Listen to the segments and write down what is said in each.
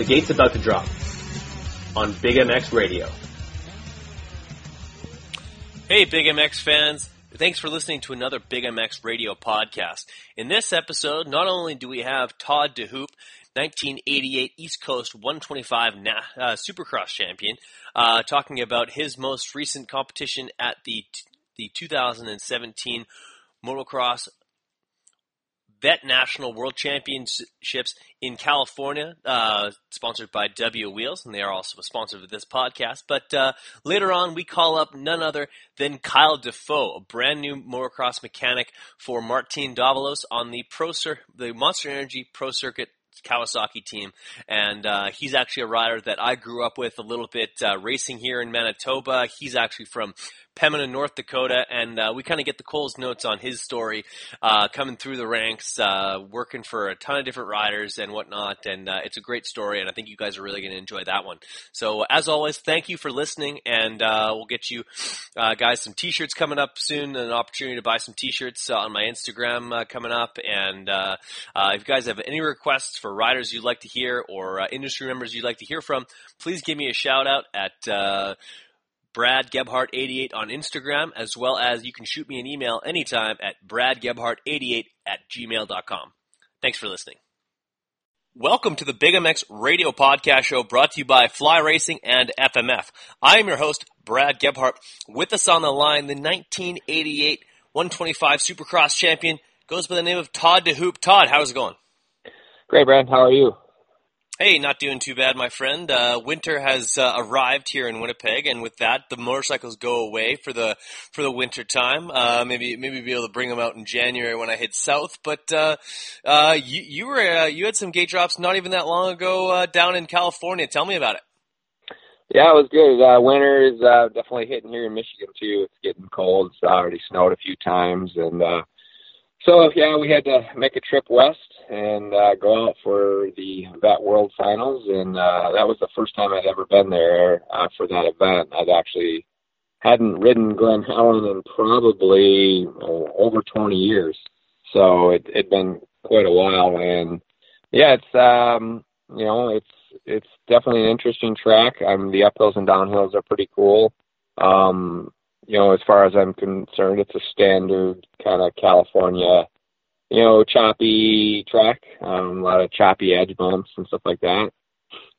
The gate's about to drop on Big MX Radio. Hey, Big MX fans. Thanks for listening to another Big MX radio podcast. In this episode, not only do we have Todd DeHoop, 1988 East Coast 125 na- uh, Supercross champion, uh, talking about his most recent competition at the the 2017 Motocross Vet National World Championships in California, uh, sponsored by W Wheels, and they are also a sponsor of this podcast. But uh, later on, we call up none other than Kyle Defoe, a brand new motocross mechanic for Martin Davalos on the Pro Cir- the Monster Energy Pro Circuit Kawasaki team, and uh, he's actually a rider that I grew up with a little bit uh, racing here in Manitoba. He's actually from Pembina, North Dakota, and uh, we kind of get the Coles notes on his story, uh, coming through the ranks, uh, working for a ton of different riders and whatnot, and uh, it's a great story, and I think you guys are really going to enjoy that one. So, as always, thank you for listening, and uh, we'll get you uh, guys some T-shirts coming up soon, an opportunity to buy some T-shirts uh, on my Instagram coming up, and if you guys have any requests for riders you'd like to hear or industry members you'd like to hear from, please give me a shout out at. Brad Gebhardt88 on Instagram, as well as you can shoot me an email anytime at bradgebhardt88 at gmail.com. Thanks for listening. Welcome to the Big MX radio podcast show brought to you by Fly Racing and FMF. I am your host, Brad Gebhardt. With us on the line, the 1988 125 Supercross champion goes by the name of Todd DeHoop. Todd, how's it going? Great, Brad. How are you? Hey, not doing too bad, my friend. Uh, winter has uh, arrived here in Winnipeg, and with that, the motorcycles go away for the for the winter time. Uh, maybe maybe be able to bring them out in January when I hit south. But uh, uh, you you were uh, you had some gate drops not even that long ago uh, down in California. Tell me about it. Yeah, it was good. Uh, winter is uh, definitely hitting here in Michigan too. It's getting cold. It's already snowed a few times, and uh, so yeah, we had to make a trip west and uh, go out for the Vet World Finals, and uh, that was the first time I'd ever been there uh, for that event. I'd actually hadn't ridden Glen Helen in probably oh, over 20 years, so it had been quite a while. And yeah, it's um, you know it's it's definitely an interesting track. Um, the uphills and downhills are pretty cool. Um, you know, as far as I'm concerned, it's a standard kind of California, you know, choppy track. Um, a lot of choppy edge bumps and stuff like that.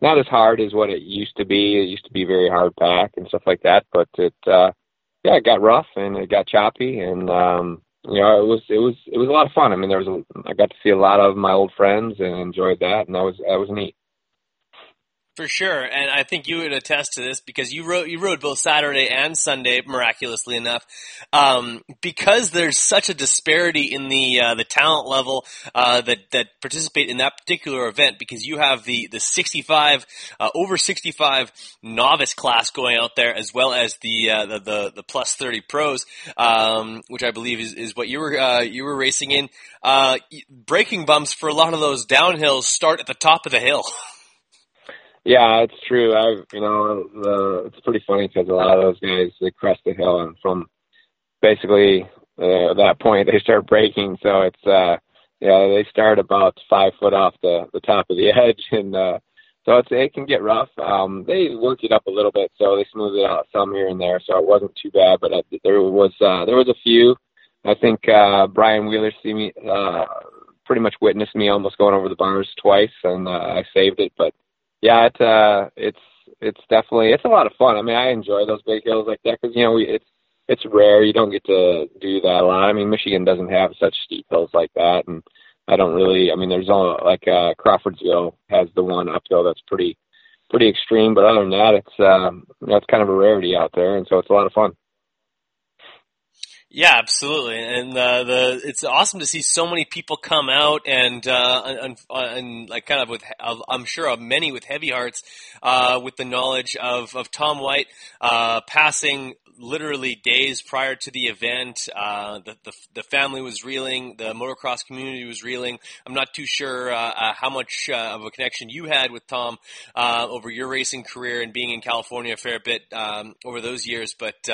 Not as hard as what it used to be. It used to be very hard pack and stuff like that. But it, uh, yeah, it got rough and it got choppy, and um, you know, it was it was it was a lot of fun. I mean, there was a, I got to see a lot of my old friends and enjoyed that, and that was that was neat. For sure, and I think you would attest to this because you rode you rode both Saturday and Sunday, miraculously enough, um, because there's such a disparity in the uh, the talent level uh, that that participate in that particular event. Because you have the the 65 uh, over 65 novice class going out there, as well as the uh, the, the, the plus 30 pros, um, which I believe is, is what you were uh, you were racing in. Uh, braking bumps for a lot of those downhills start at the top of the hill. Yeah, it's true. I, you know, the, it's pretty funny because a lot of those guys they crest the hill, and from basically uh, that point they start breaking. So it's uh, yeah, they start about five foot off the the top of the edge, and uh, so it's it can get rough. Um, they worked it up a little bit, so they smoothed it out some here and there, so it wasn't too bad. But uh, there was uh, there was a few. I think uh, Brian Wheeler see me uh, pretty much witnessed me almost going over the bars twice, and uh, I saved it, but yeah, it's uh, it's it's definitely it's a lot of fun. I mean, I enjoy those big hills like that because you know we, it's it's rare. You don't get to do that a lot. I mean, Michigan doesn't have such steep hills like that, and I don't really. I mean, there's only like uh, Crawfordsville has the one uphill that's pretty pretty extreme, but other than that, it's um, you know, it's kind of a rarity out there, and so it's a lot of fun. Yeah, absolutely, and uh, the it's awesome to see so many people come out and uh, and, and like kind of with I'm sure many with heavy hearts, uh, with the knowledge of of Tom White uh, passing literally days prior to the event. Uh, the, the, the family was reeling, the motocross community was reeling. I'm not too sure uh, uh, how much uh, of a connection you had with Tom uh, over your racing career and being in California a fair bit um, over those years, but uh,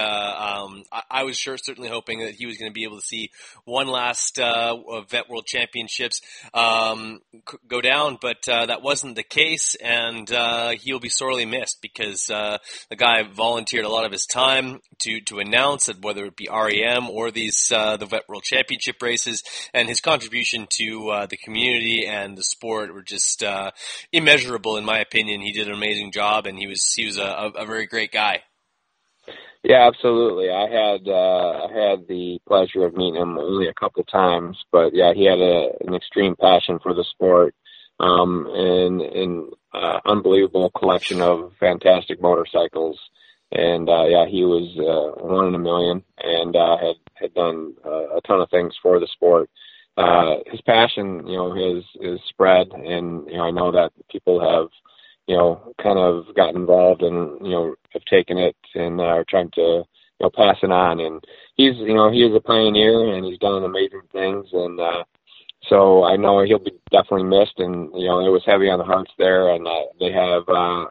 um, I, I was sure certainly hoping hoping that he was going to be able to see one last uh, Vet World Championships um, go down, but uh, that wasn't the case, and uh, he'll be sorely missed because uh, the guy volunteered a lot of his time to to announce that whether it be REM or these uh, the Vet World Championship races, and his contribution to uh, the community and the sport were just immeasurable in my opinion. He did an amazing job, and he was he was a, a very great guy. Yeah, absolutely. I had uh, I had the pleasure of meeting him only a couple times, but yeah, he had a, an extreme passion for the sport um, and an uh, unbelievable collection of fantastic motorcycles. And uh, yeah, he was uh, one in a million, and uh, had had done uh, a ton of things for the sport. Uh, his passion, you know, has is spread, and you know, I know that people have you know, kind of got involved and, you know, have taken it and are trying to, you know, pass it on. And he's, you know, he is a pioneer and he's done amazing things. And, uh, so I know he'll be definitely missed. And, you know, it was heavy on the hearts there. And, uh, they have, uh,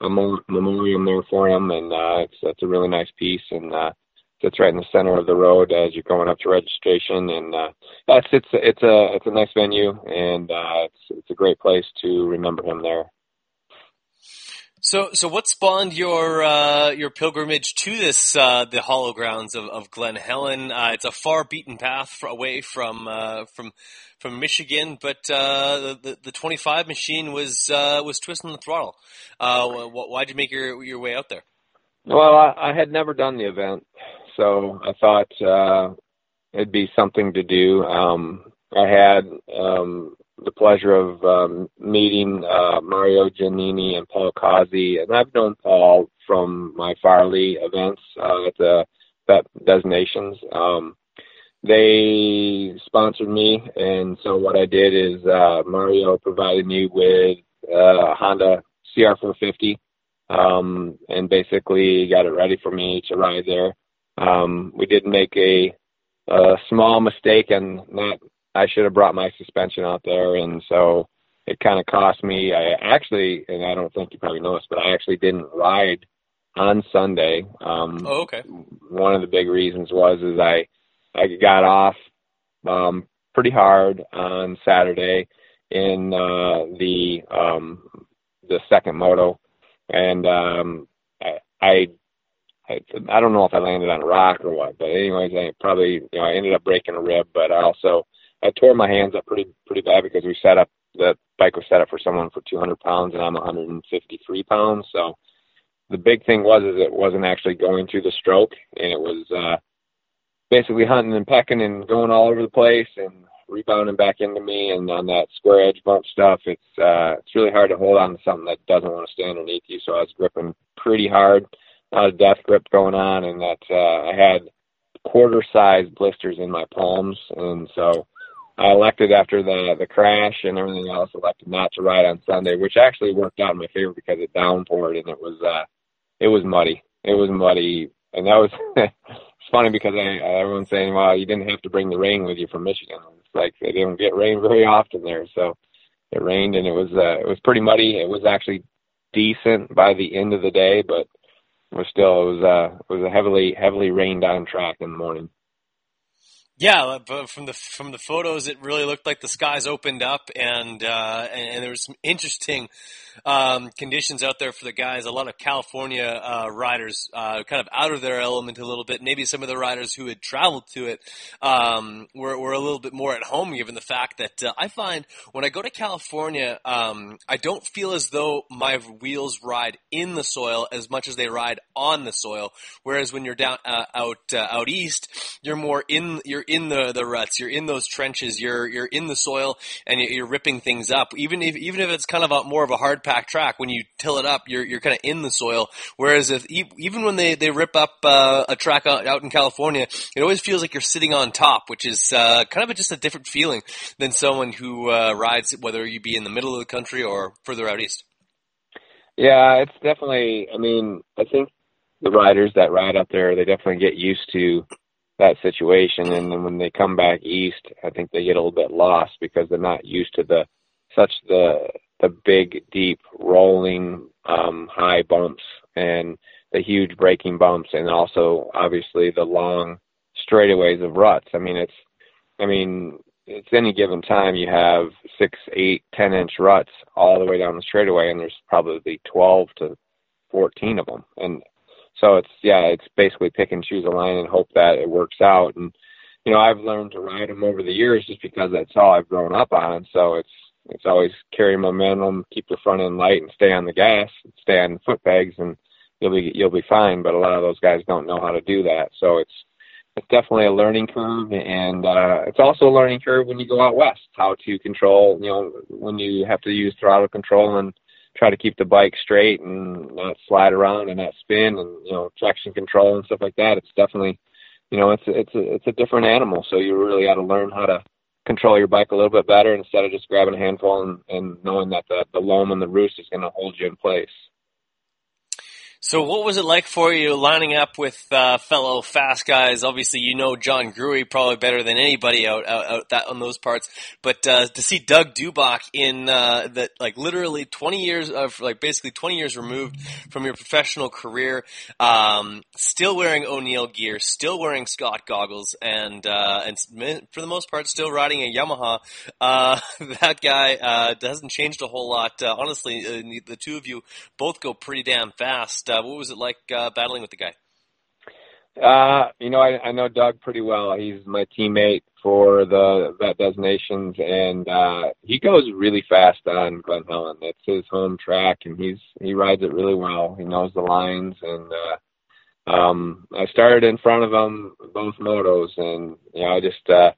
a memorial there for him. And, uh, it's, it's a really nice piece. And, uh, sits right in the center of the road as you're going up to registration. And uh that's it's it's a it's a nice venue. And uh it's it's a great place to remember him there so, so what spawned your uh, your pilgrimage to this uh, the hollow grounds of, of Glen Helen? Uh, it's a far beaten path away from uh, from from Michigan, but uh, the the 25 machine was uh, was twisting the throttle. why'd you make your your way out there? Well, I, I had never done the event, so I thought it'd be something to do. Um, I had um, the pleasure of um, meeting uh, Mario Giannini and Paul Causey, and I've known Paul from my Farley events uh, at the Vet Designations. Um, they sponsored me, and so what I did is uh, Mario provided me with uh, Honda CR450, um, and basically got it ready for me to ride there. Um, we did make a, a small mistake and not I should have brought my suspension out there, and so it kind of cost me. I actually, and I don't think you probably noticed, but I actually didn't ride on Sunday. Um, oh, okay. One of the big reasons was is I I got off um, pretty hard on Saturday in uh, the um, the second moto, and um, I, I I I don't know if I landed on a rock or what, but anyways, I probably you know I ended up breaking a rib, but I also I tore my hands up pretty pretty bad because we set up the bike was set up for someone for 200 pounds and I'm 153 pounds. So the big thing was is it wasn't actually going through the stroke and it was uh, basically hunting and pecking and going all over the place and rebounding back into me and on that square edge bump stuff. It's uh, it's really hard to hold on to something that doesn't want to stay underneath you. So I was gripping pretty hard, not a death grip going on, and that uh, I had quarter size blisters in my palms, and so I elected after the the crash and everything else, elected not to ride on Sunday, which actually worked out in my favor because it downpoured and it was uh it was muddy. It was muddy, and that was it's funny because I, everyone's saying, "Well, you didn't have to bring the rain with you from Michigan." It's like they didn't get rain very often there, so it rained and it was uh, it was pretty muddy. It was actually decent by the end of the day, but was still it was uh it was a heavily heavily rained on track in the morning. Yeah, but from the from the photos, it really looked like the skies opened up, and uh, and, there was some interesting um, conditions out there for the guys. A lot of California uh, riders uh, kind of out of their element a little bit. Maybe some of the riders who had traveled to it um, were, were a little bit more at home, given the fact that uh, I find when I go to California, um, I don't feel as though my wheels ride in the soil as much as they ride on the soil. Whereas when you're down uh, out uh, out east, you're more in you're in the, the ruts, you're in those trenches, you're you're in the soil, and you're ripping things up. Even if even if it's kind of a, more of a hard packed track, when you till it up, you're you're kind of in the soil. Whereas if even when they they rip up uh, a track out, out in California, it always feels like you're sitting on top, which is uh, kind of a, just a different feeling than someone who uh, rides, whether you be in the middle of the country or further out east. Yeah, it's definitely. I mean, I think the riders that ride up there, they definitely get used to that situation, and then when they come back east, I think they get a little bit lost because they're not used to the such the the big, deep, rolling, um, high bumps and the huge braking bumps, and also obviously the long straightaways of ruts. I mean, it's, I mean, it's any given time you have six, eight, ten inch ruts all the way down the straightaway, and there's probably 12 to 14 of them. And so it's, yeah, it's basically pick and choose a line and hope that it works out. And, you know, I've learned to ride them over the years just because that's all I've grown up on. So it's, it's always carry momentum, keep the front end light and stay on the gas, stay on foot pegs and you'll be, you'll be fine. But a lot of those guys don't know how to do that. So it's, it's definitely a learning curve and uh it's also a learning curve when you go out west how to control you know when you have to use throttle control and try to keep the bike straight and not slide around and not spin and you know traction control and stuff like that. It's definitely you know it's it's a, it's a different animal. So you really got to learn how to control your bike a little bit better instead of just grabbing a handful and, and knowing that the, the loam and the roost is going to hold you in place so, what was it like for you lining up with uh, fellow fast guys? Obviously, you know John Gruey probably better than anybody out out, out that on those parts. But uh, to see Doug Dubach in uh, that, like literally twenty years of like basically twenty years removed from your professional career, um, still wearing O'Neill gear, still wearing Scott goggles, and uh, and for the most part still riding a Yamaha. Uh, that guy uh, hasn't changed a whole lot. honestly, the two of you both go pretty damn fast uh, what was it like uh, battling with the guy? Uh, you know, I, I know Doug pretty well. He's my teammate for the Vet Designations, and uh, he goes really fast on Glen Helen. It's his home track, and he's he rides it really well. He knows the lines, and uh, um, I started in front of him both motos, and you know, I just uh,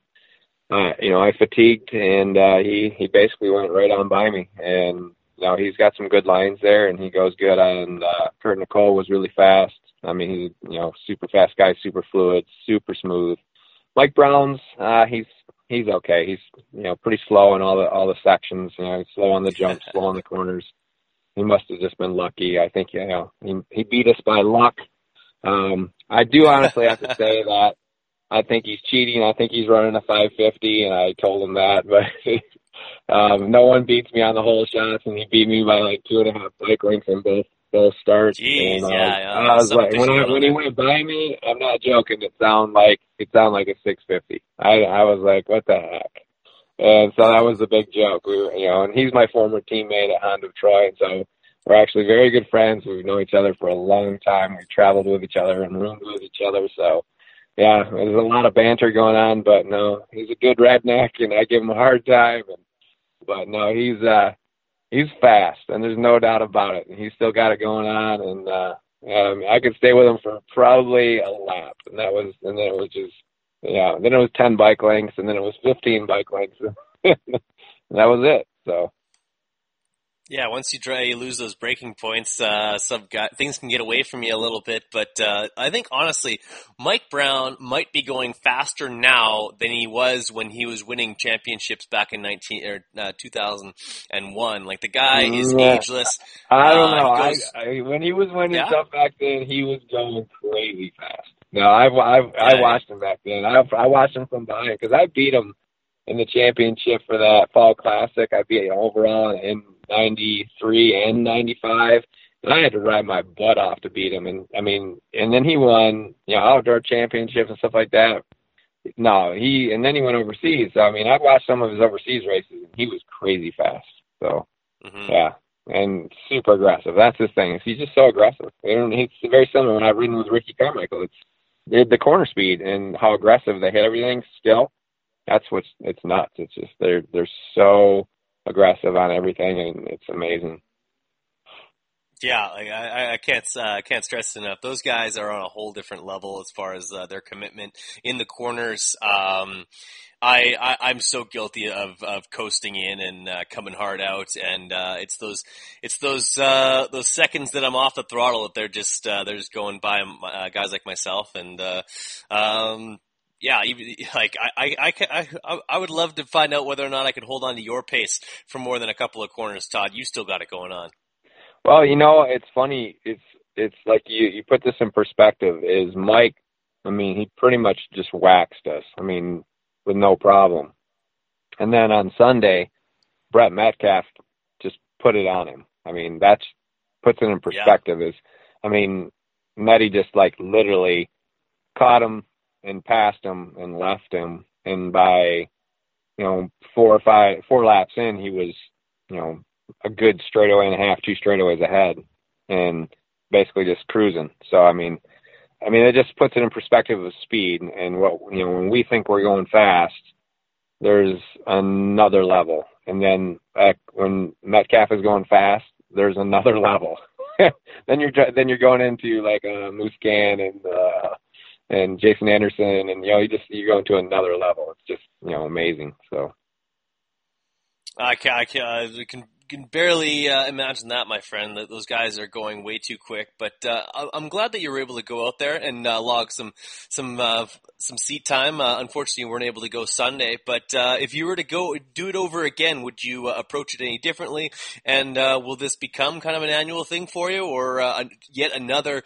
uh, you know, I fatigued, and uh, he he basically went right on by me, and now he's got some good lines there, and he goes good on. Uh, Kurt Nicoll was really fast. I mean, he you know super fast guy, super fluid, super smooth. Mike Brown's uh, he's he's okay. He's you know pretty slow in all the all the sections. You know, slow on the jumps, slow on the corners. He must have just been lucky. I think you know he he beat us by luck. Um, I do honestly have to say that I think he's cheating. I think he's running a 550, and I told him that, but um, no one beats me on the whole shots, and he beat me by like two and a half bike lengths in both both starts. Jeez, and, um, yeah, yeah, I was like, when I, when he went by me, I'm not joking. It sounded like it sounded like a 650. I I was like, what the heck? And so that was a big joke. We were, you know, and he's my former teammate at Honda of Troy, and so we're actually very good friends. We've known each other for a long time. We traveled with each other and roomed with each other. So, yeah, there's a lot of banter going on. But no, he's a good redneck, and I give him a hard time. And but no, he's uh he's fast, and there's no doubt about it. And He's still got it going on, and uh, um, I could stay with him for probably a lap, and that was, and then it was just, yeah, then it was ten bike lengths, and then it was fifteen bike lengths, and that was it. So yeah, once you try you lose those breaking points, uh, some guy, things can get away from you a little bit. But uh, I think honestly, Mike Brown might be going faster now than he was when he was winning championships back in nineteen or uh, two thousand and one. Like the guy is Yeah. ageless. I don't Uh, know. he I, goes- I, when he was winning Yeah? stuff back then, he was going crazy fast. No, I I I watched him back then. I I watched him from behind because I beat him in the championship for that fall classic. I beat him overall in '93 and '95. And I had to ride my butt off to beat him, and I mean, and then he won, you know, outdoor championships and stuff like that. No, he and then he went overseas. So I mean, I watched some of his overseas races, and he was crazy fast. So Mhm. yeah, and super aggressive. That's his thing. He's just so aggressive. And he's very similar when I've ridden with Ricky Carmichael. It's the the corner speed and how aggressive they hit everything. Still, that's what's it's nuts. It's just they're they're so aggressive on everything, and it's amazing. Yeah, I, I can't uh, can't stress enough. Those guys are on a whole different level as far as uh, their commitment in the corners. Um, I, I I'm so guilty of of coasting in and uh, coming hard out, and uh, it's those it's those uh, those seconds that I'm off the throttle that they're just uh, they're just going by guys like myself, and um, yeah, even, like I, I, I, I, I would love to find out whether or not I could hold on to your pace for more than a couple of corners, Todd. You still got it going on. Well, you know, it's funny. It's it's like you you put this in perspective. Is Mike? I mean, he pretty much just waxed us. I mean, with no problem. And then on Sunday, Brett Metcalf just put it on him. I mean, that's puts it in perspective. Is I mean, Metty just like literally caught him and passed him and left him. And by, you know, four or five, four laps in, he was, you know, a good straightaway and a half, two straightaways ahead, and basically just cruising. So I mean, I mean, it just puts it in perspective of speed and what you know when we think we're going fast, there's another level, and then back when Metcalf is going fast, there's another level. then you're then you're going into like a uh, Musquin and uh, and Jason Anderson, and you know you just you go to another level. It's just you know amazing. So I can I can, I can can barely uh, imagine that, my friend. That those guys are going way too quick. But uh, I'm glad that you were able to go out there and uh, log some some uh, some seat time. Uh, unfortunately, you weren't able to go Sunday. But uh, if you were to go do it over again, would you approach it any differently? And will this become kind of an annual thing for you, or yet another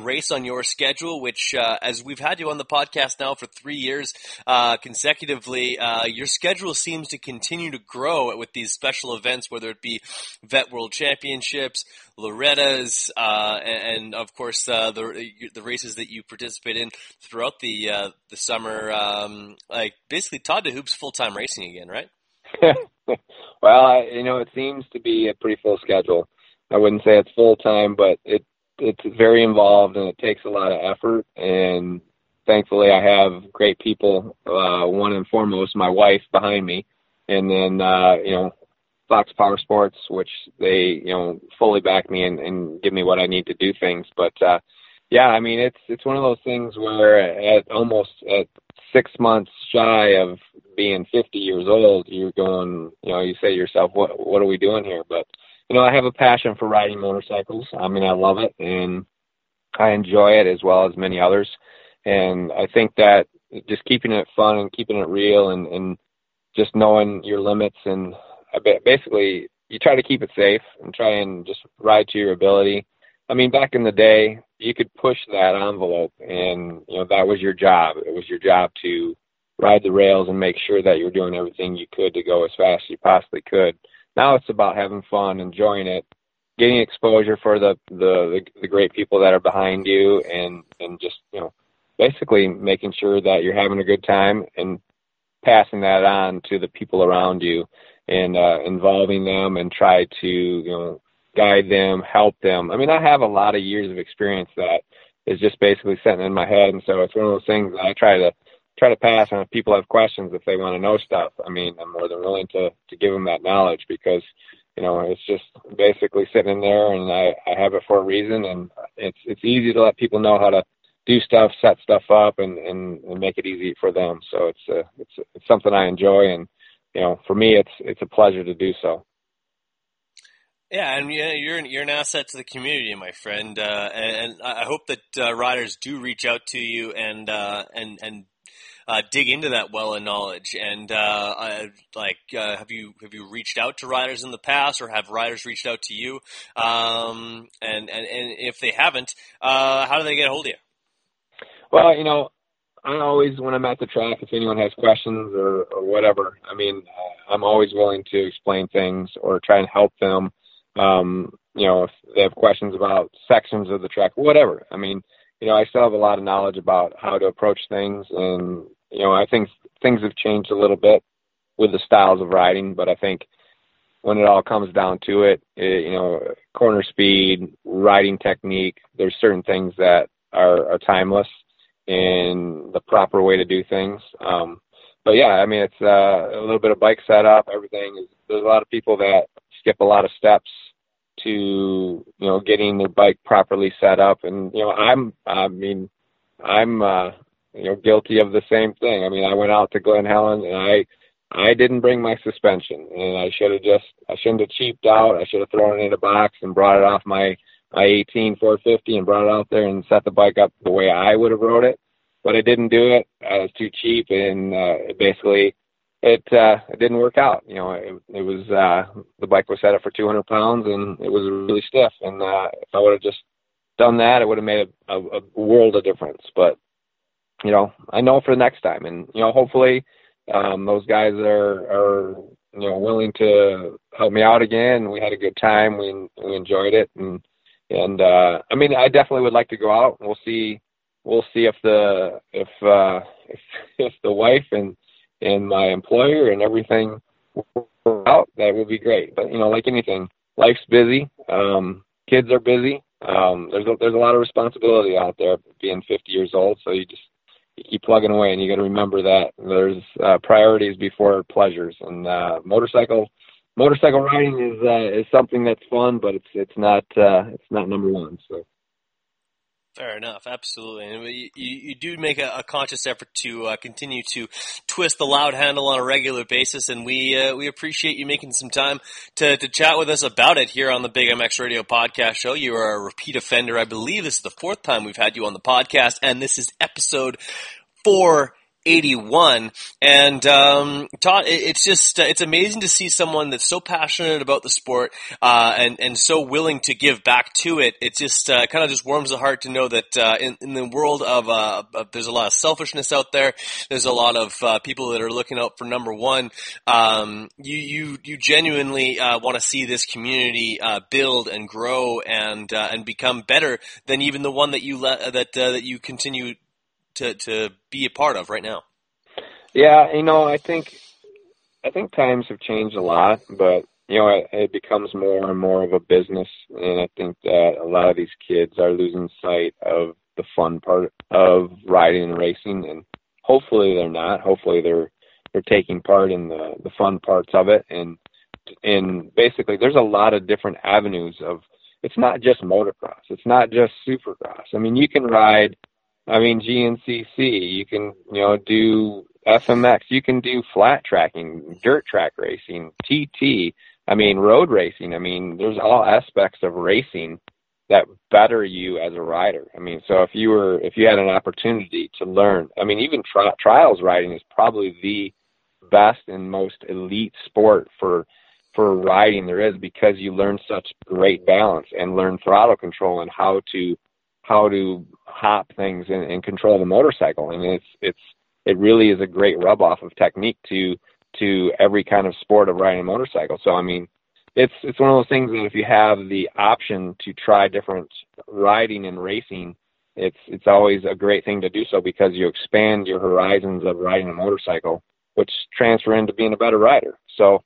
race on your schedule? Which, as we've had you on the podcast now for three years consecutively, your schedule seems to continue to grow with these special events, whether it be Vet World Championships, Loretta's, uh, and, and, of course uh, the the races that you participate in throughout the uh, the summer. Um, like basically, Todd DeHoop's full time racing again, right? well, I, you know, it seems to be a pretty full schedule. I wouldn't say it's full time, but it it's very involved and it takes a lot of effort. And thankfully, I have great people. Uh, one and foremost, my wife behind me, and then uh, you know Fox Power Sports, which they you know fully back me and, and give me what I need to do things. But uh, yeah, I mean it's it's one of those things where at almost at six months shy of being 50 years old, you're going, you know, you say to yourself, what what are we doing here? But you know, I have a passion for riding motorcycles. I mean, I love it and I enjoy it as well as many others. And I think that just keeping it fun and keeping it real and, and just knowing your limits and basically you try to keep it safe and try and just ride to your ability. I mean, back in the day, you could push that envelope, and you know that was your job. It was your job to ride the rails and make sure that you were doing everything you could to go as fast as you possibly could. Now it's about having fun, enjoying it, getting exposure for the the the, the great people that are behind you, and and just you know basically making sure that you're having a good time and passing that on to the people around you and uh, involving them and try to you know guide them, help them. I mean, I have a lot of years of experience that is just basically sitting in my head, and so it's one of those things that I try to try to pass on if people have questions if they want to know stuff. I mean, I'm more than willing to to give them that knowledge because you know it's just basically sitting in there, and I I have it for a reason, and it's it's easy to let people know how to do stuff, set stuff up, and and, and make it easy for them. So it's uh, it's it's something I enjoy and you know, for me, it's it's a pleasure to do so. Yeah, and you're an, you're an asset to the community, my friend. Uh, and, and, I hope that uh, riders do reach out to you and uh, and and uh, dig into that well of knowledge. And uh, I, like, uh, have you have you reached out to riders in the past, or have riders reached out to you? Um, and, and and if they haven't, how do they get a hold of you? Well, you know, I always, when I'm at the track, if anyone has questions or, or whatever, I mean, I'm always willing to explain things or try and help them. Um, you know, if they have questions about sections of the track, whatever. I mean, you know, I still have a lot of knowledge about how to approach things, and you know, I think things have changed a little bit with the styles of riding, but I think when it all comes down to it, it you know, corner speed, riding technique, there's certain things that are, are timeless in the proper way to do things. Um, but yeah, I mean, it's uh, a little bit of bike setup, everything. Is, there's a lot of people that skip a lot of steps to, you know, getting their bike properly set up. And, you know, I'm, I mean, I'm, uh, you know, guilty of the same thing. I mean, I went out to Glen Helen and I, I didn't bring my suspension and I should have just, I shouldn't have cheaped out. I should have thrown it in a box and brought it off my, my 18 450 and brought it out there and set the bike up the way I would have rode it. But I didn't do it. I was too cheap, and uh, basically, it uh, it didn't work out. You know, it, it was uh, the bike was set up for 200 pounds, and it was really stiff. And uh, if I would have just done that, it would have made a, a, a world of difference. But you know, I know for the next time, and you know, hopefully, um, those guys are are you know willing to help me out again. We had a good time. We we enjoyed it, and and uh, I mean, I definitely would like to go out. We'll see we'll see if the if uh, if, if the wife and and my employer and everything out, that would be great. But you know, like anything, life's busy. Um, kids are busy. Um, there's a, there's a lot of responsibility out there being 50 years old. So you just you keep plugging away, and you got to remember that there's uh, priorities before pleasures. And uh, motorcycle motorcycle riding is uh, is something that's fun, but it's it's not uh, it's not number one. So. Fair enough, absolutely, and you, you do make a, a conscious effort to uh, continue to twist the loud handle on a regular basis, and we uh, we appreciate you making some time to, to chat with us about it here on the Big MX Radio Podcast Show. You are a repeat offender, I believe. This is the fourth time we've had you on the podcast, and this is episode four 81. And um, it's just uh, it's amazing to see someone that's so passionate about the sport uh, and and so willing to give back to it. It just uh, kind of just warms the heart to know that uh, in, in the world of, uh, of, there's a lot of selfishness out there. There's a lot of uh, people that are looking out for number one. Um, you you you genuinely want to see this community build and grow and and become better than even the one that you let that that you continue to to be a part of right now? Yeah, you know, I think I think times have changed a lot, but you know, it, it becomes more and more of a business, and I think that a lot of these kids are losing sight of the fun part of riding and racing, and hopefully they're not. Hopefully they're they're taking part in the the fun parts of it, and and basically there's a lot of different avenues of. It's not just motocross. It's not just supercross. I mean, you can ride I mean, GNCC, you can, you know, do FMX, you can do flat tracking, dirt track racing, TT, I mean, road racing. I mean, there's all aspects of racing that better you as a rider. I mean, so if you were, if you had an opportunity to learn, I mean, even tri- trials riding is probably the best and most elite sport for for riding there is because you learn such great balance and learn throttle control and how to how to hop things and, and control the motorcycle. And it's it's it really is a great rub off of technique to to every kind of sport of riding a motorcycle. So I mean, it's it's one of those things that if you have the option to try different riding and racing, it's it's always a great thing to do so because you expand your horizons of riding a motorcycle, which transfer into being a better rider. So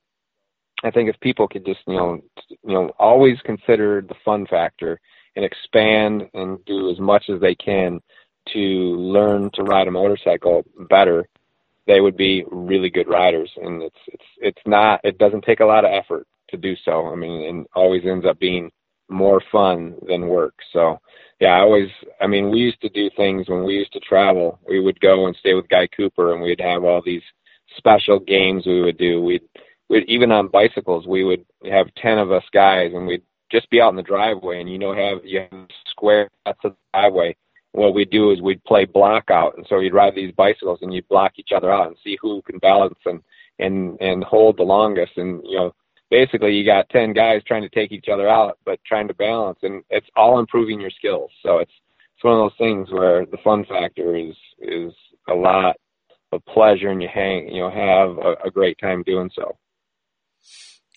I think if people could just you know you know always consider the fun factor and expand and do as much as they can to learn to ride a motorcycle better, they would be really good riders. And it's it's it's not it doesn't take a lot of effort to do so. I mean, and always ends up being more fun than work. So yeah, I always I mean, we used to do things when we used to travel. We would go and stay with Guy Cooper and we'd have all these special games we would do. We'd we'd even on bicycles we would have ten of us guys and we'd just be out in the driveway and you know have you have square that's the driveway. What we'd do is we'd play block out, and so you'd ride these bicycles and you'd block each other out and see who can balance and and and hold the longest. And you know, basically you got ten guys trying to take each other out, but trying to balance, and it's all improving your skills. So it's it's one of those things where the fun factor is is a lot of pleasure, and you hang you know have a, a great time doing so.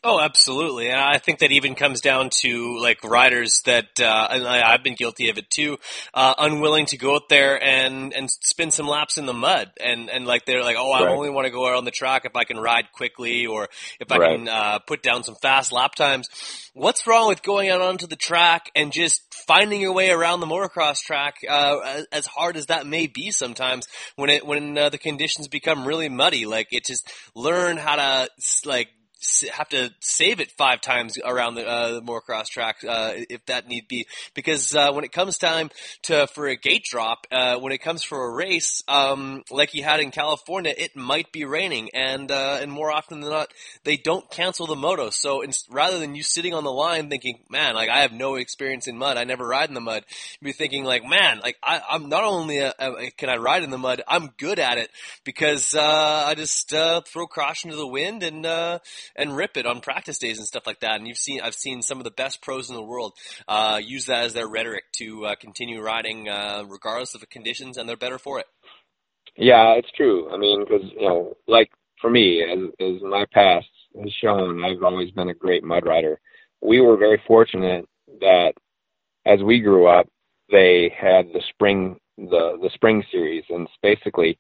Oh, absolutely. I think that even comes down to like riders that, uh, and I, have been guilty of it too, uh, unwilling to go out there and, and spin some laps in the mud. And, and like they're like, oh, I right. only want to go out on the track if I can ride quickly or if I right. can, uh, put down some fast lap times. What's wrong with going out onto the track and just finding your way around the motocross track, uh, as hard as that may be sometimes when it, when, uh, the conditions become really muddy? Like it just learn how to, like, have to save it five times around the, uh, the motocross track uh, if that need be. Because uh, when it comes time to for a gate drop, uh, when it comes for a race, um, like you had in California, it might be raining, and uh, and more often than not, they don't cancel the moto. So in, rather than you sitting on the line thinking, man, like I have no experience in mud, I never ride in the mud, you be thinking like, man, like I, am not only a, a, can I ride in the mud, I'm good at it because uh, I just throw caution to the wind and and rip it on practice days and stuff like that. And you've seen, I've seen some of the best pros in the world uh, use that as their rhetoric to uh, continue riding uh, regardless of the conditions, and they're better for it. Yeah, it's true. I mean, because you know, like for me, as, as my past has shown, I've always been a great mud rider. We were very fortunate that as we grew up, they had the spring the the spring series, and basically,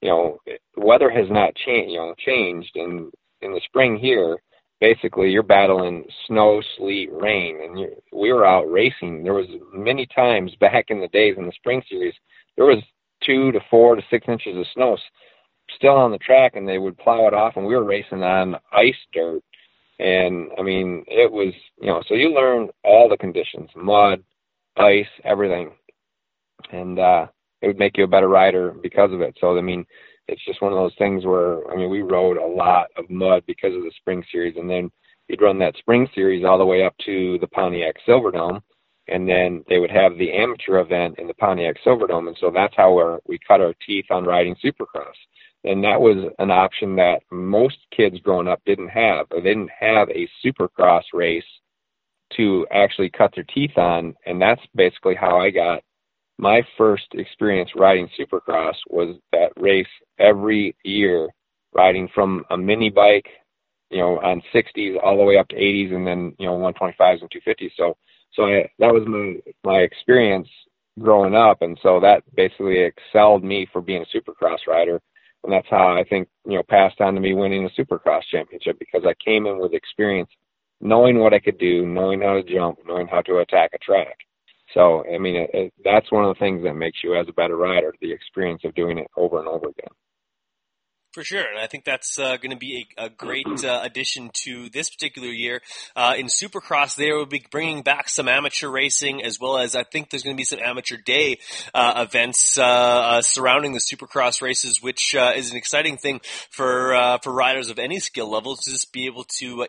you know, the weather has not changed, you know, changed, and in the spring here, basically you're battling snow, sleet, rain, and we were out racing. There was many times back in the days in the spring series, there was two to four to six inches of snow still on the track, and they would plow it off, and we were racing on ice dirt. And I mean, it was you know, so you learn all the conditions, mud, ice, everything, and uh, it would make you a better rider because of it. So I mean, it's just one of those things where I mean, we rode a lot of mud because of the spring series, and then you'd run that spring series all the way up to the Pontiac Silverdome, and then they would have the amateur event in the Pontiac Silverdome, and so that's how we're, we cut our teeth on riding Supercross. And that was an option that most kids growing up didn't have. They didn't have a Supercross race to actually cut their teeth on, and that's basically how I got my first experience riding Supercross was that race every year, riding from a mini bike, you know, on 60s all the way up to 80s, and then you know 125s and 250s. So, so I, that was my my experience growing up, and so that basically excelled me for being a Supercross rider, and that's how I think you know passed on to me winning a Supercross championship because I came in with experience, knowing what I could do, knowing how to jump, knowing how to attack a track. So, I mean, it, it, that's one of the things that makes you as a better rider, the experience of doing it over and over again. For sure, and I think that's uh, going to be a, a great uh, addition to this particular year. Uh, in Supercross, they will be bringing back some amateur racing, as well as I think there's going to be some amateur day uh, events uh, uh, surrounding the Supercross races, which is an exciting thing for for riders of any skill level to just be able to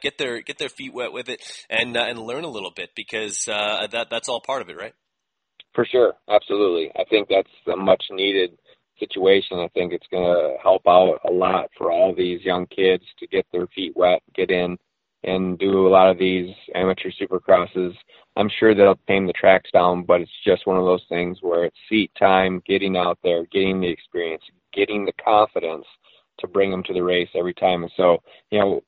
get their get their feet wet with it and and learn a little bit because that that's all part of it, right? For sure, absolutely. I think that's a much needed situation. I think it's going to help out a lot for all these young kids to get their feet wet, get in, and do a lot of these amateur supercrosses. I'm sure they'll tame the tracks down, but it's just one of those things where it's seat time, getting out there, getting the experience, getting the confidence to bring them to the race every time. And so, you know,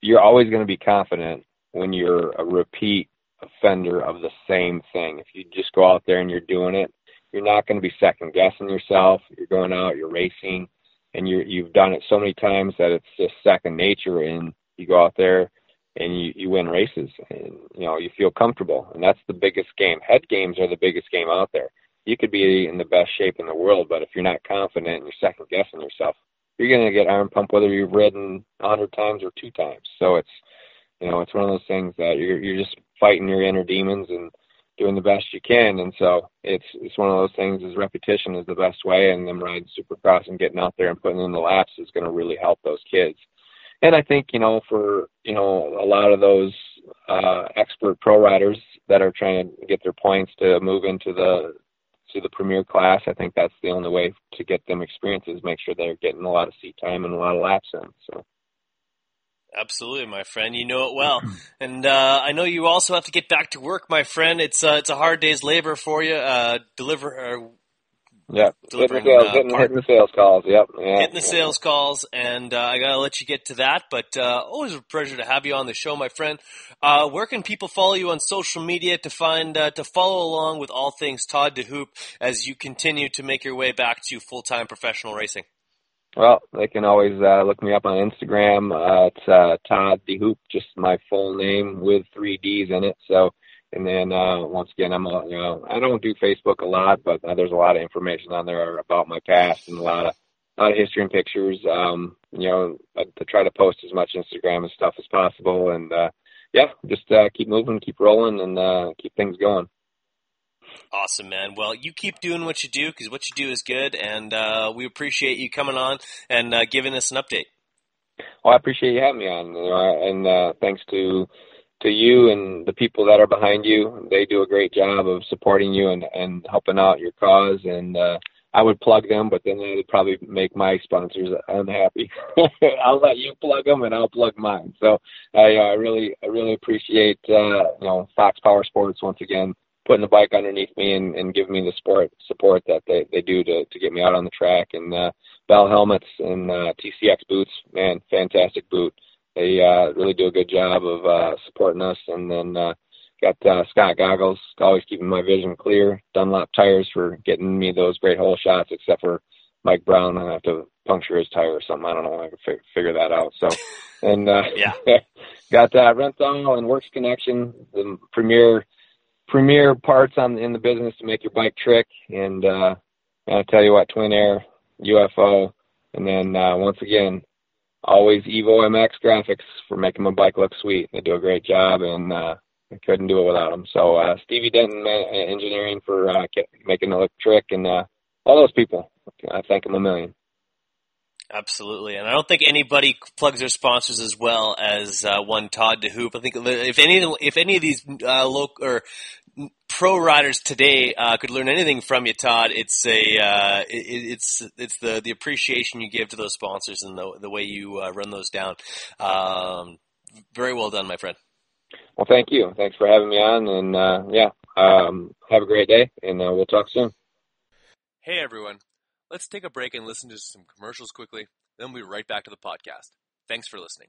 you're always going to be confident when you're a repeat offender of the same thing. If you just go out there and you're doing it, you're not going to be second guessing yourself. You're going out, you're racing, and you you've done it so many times that it's just second nature. And you go out there and you you win races, and you know you feel comfortable. And that's the biggest game. Head games are the biggest game out there. You could be in the best shape in the world, but if you're not confident and you're second guessing yourself, you're going to get arm pump whether you've ridden a hundred times or two times. So it's you know it's one of those things that you're you're just fighting your inner demons and doing the best you can. And so it's it's one of those things. Is repetition is the best way, and them riding Supercross and getting out there and putting in the laps is going to really help those kids. And I think you know for you know a lot of those uh, expert pro riders that are trying to get their points to move into the to the premier class, I think that's the only way to get them experiences. Make sure they're getting a lot of seat time and a lot of laps in. So. Absolutely, my friend. You know it well, and uh, I know you also have to get back to work, my friend. It's uh, it's a hard day's labor for you. Uh, deliver. Uh, yeah, hitting the, sales, hitting, hitting the sales calls. Yep, yeah, hitting the sales calls, and uh, I gotta let you get to that. But uh, always a pleasure to have you on the show, my friend. where can people follow you on social media to find to follow along with all things Todd DeHoop as you continue to make your way back to full time professional racing? Well, they can always uh, look me up on Instagram. Uh, it's uh, Todd DeHoop, just my full name with three D's in it. So, and then uh, once again, I'm a, you know I don't do Facebook a lot, but uh, there's a lot of information on there about my past and a lot of a lot of history and pictures. Um, you know, I, to try to post as much Instagram and stuff as possible, and uh, yeah, just uh, keep moving, keep rolling, and uh, keep things going. Awesome, man. Well, you keep doing what you do because what you do is good, and uh, we appreciate you coming on and uh, giving us an update. Well, I appreciate you having me on, and uh, thanks to to you and the people that are behind you. They do a great job of supporting you and and helping out your cause. And uh, I would plug them, but then they would probably make my sponsors unhappy. I'll let you plug them, and I'll plug mine. So I, uh, I really I really appreciate uh, you know Fox Power Sports once again putting the bike underneath me and, and giving me the support support that they, they do to, to get me out on the track. And uh, Bell helmets and uh, TCX boots, man, fantastic boot. They uh, really do a good job of uh, supporting us. And then uh, got uh, Scott goggles, always keeping my vision clear. Dunlop tires for getting me those great hole shots, except for Mike Brown. I have to puncture his tire or something. I don't know. I can fig- figure that out. So, and uh, Yeah. got uh, Renthal and Works Connection, the premier premier parts on in the business to make your bike trick. And uh, I tell you what, Twin Air, UFO, and then uh, once again, always Evo MX graphics for making my bike look sweet. They do a great job, and uh, I couldn't do it without them. So uh, Stevie Denton Engineering for uh, making the look trick, and uh, all those people. I thank them a million. Absolutely, and I don't think anybody plugs their sponsors as well as uh, one Todd DeHoop. I think if any if any of these uh, local or pro riders today uh, could learn anything from you, Todd, it's a uh, it, it's it's the the appreciation you give to those sponsors and the the way you uh, run those down. Um, very well done, my friend. Well, thank you. Thanks for having me on, and uh, yeah, um, have a great day, and uh, we'll talk soon. Hey everyone, let's take a break and listen to some commercials quickly. Then we'll be right back to the podcast. Thanks for listening.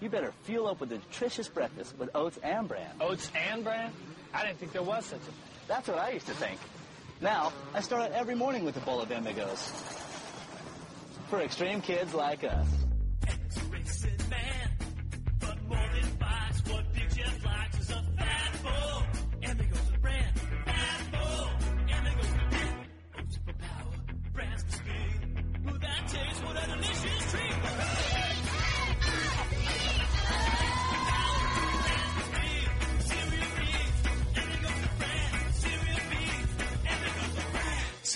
you better fuel up with a nutritious breakfast with oats and bran. Oats and bran? I didn't think there was such a thing. That's what I used to think. Now, I start out every morning with a bowl of Amigos. For extreme kids like us.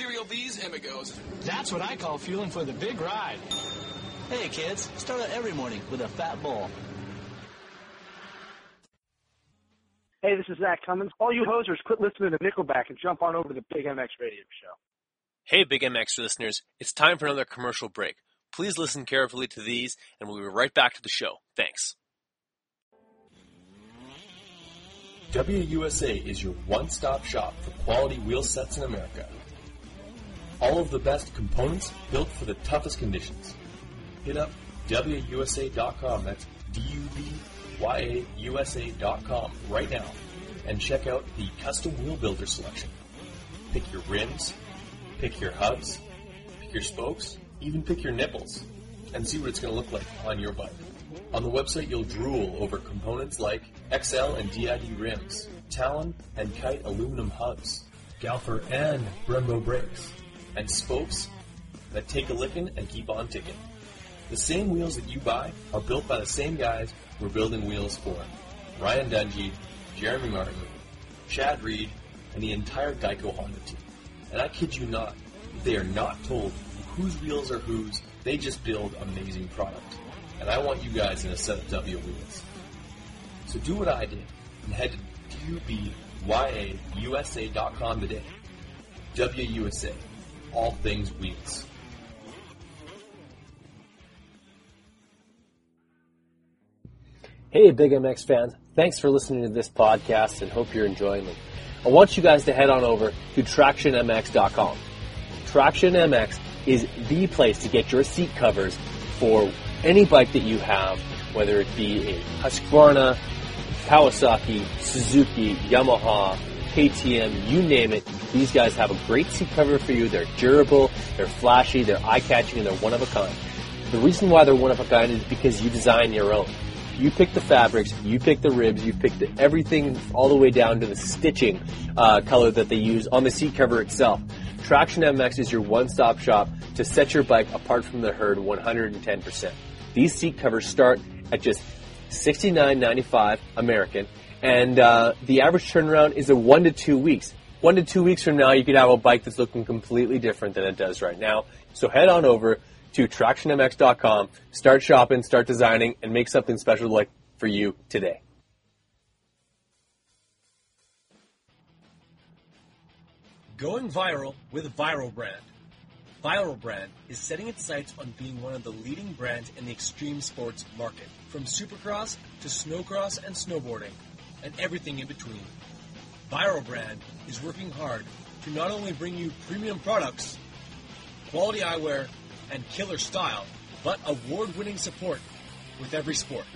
Cereal B's Amigos. That's what I call fueling for the big ride. Hey, kids, start out every morning with a fat bowl. Hey, this is Zach Cummins. All you hosers, quit listening to Nickelback and jump on over to the Big MX Radio Show. Hey, Big MX listeners, it's time for another commercial break. Please listen carefully to these, and we'll be right back to the show. Thanks. Dubya USA is your one-stop shop for quality wheel sets in America. All of the best components built for the toughest conditions. Hit up DubyaUSA.com, that's D-U-B-Y-A-U-S-A.com right now and check out the custom wheel builder selection. Pick your rims, pick your hubs, pick your spokes, even pick your nipples, and see what it's going to look like on your bike. On the website, you'll drool over components like Excel and DID rims, Talon and Kite aluminum hubs, Galfer and Brembo brakes, and spokes that take a licking and keep on ticking. The same wheels that you buy are built by the same guys we're building wheels for. Ryan Dungey, Jeremy Martin, Chad Reed, and the entire Geico Honda team. And I kid you not, they are not told whose wheels are whose, they just build amazing product. And I want you guys in a set of W wheels. So do what I did and head to DubyaUSA.com today. Dubya USA, all things wheels. Hey, Big MX fans. Thanks for listening to this podcast and hope you're enjoying them. I want you guys to head on over to TractionMX.com. Traction MX is the place to get your seat covers for any bike that you have, whether it be a Husqvarna, Kawasaki, Suzuki, Yamaha, KTM, you name it. These guys have a great seat cover for you. They're durable, they're flashy, they're eye-catching, and they're one of a kind. The reason why they're one of a kind is because you design your own. You pick the fabrics, you pick the ribs, you pick the, everything all the way down to the stitching uh, color that they use on the seat cover itself. Traction MX is your one-stop shop to set your bike apart from the herd 110%. These seat covers start at just $69.95 American, and uh, the average turnaround is a one to two weeks. One to two weeks from now, you could have a bike that's looking completely different than it does right now. So head on over to TractionMX.com, start shopping, start designing, and make something special like for you today. Going viral with Viral Brand. Viral Brand is setting its sights on being one of the leading brands in the extreme sports market, from supercross to snowcross and snowboarding, and everything in between. Viral Brand is working hard to not only bring you premium products, quality eyewear, and killer style, but award-winning support with every sport.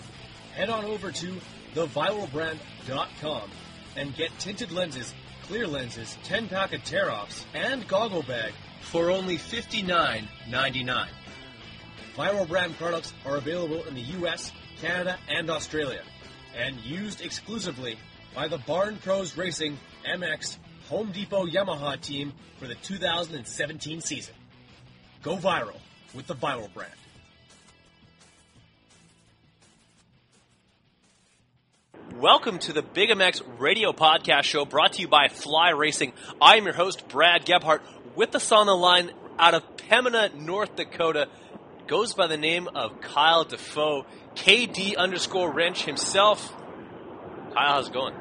Head on over to theviralbrand.com and get tinted lenses, clear lenses, 10-pack of tear-offs, and goggle bag for only $59.99. Viral brand products are available in the US, Canada, and Australia, and used exclusively by the Barn Pros Racing MX Home Depot Yamaha team for the 2017 season. Go viral with the Viral brand. Welcome to the Big MX radio podcast show brought to you by Fly Racing. I'm your host, Brad Gebhart, with us on the line out of Pembina, North Dakota. Goes by the name of Kyle Defoe, KD underscore wrench himself. Kyle, how's it going?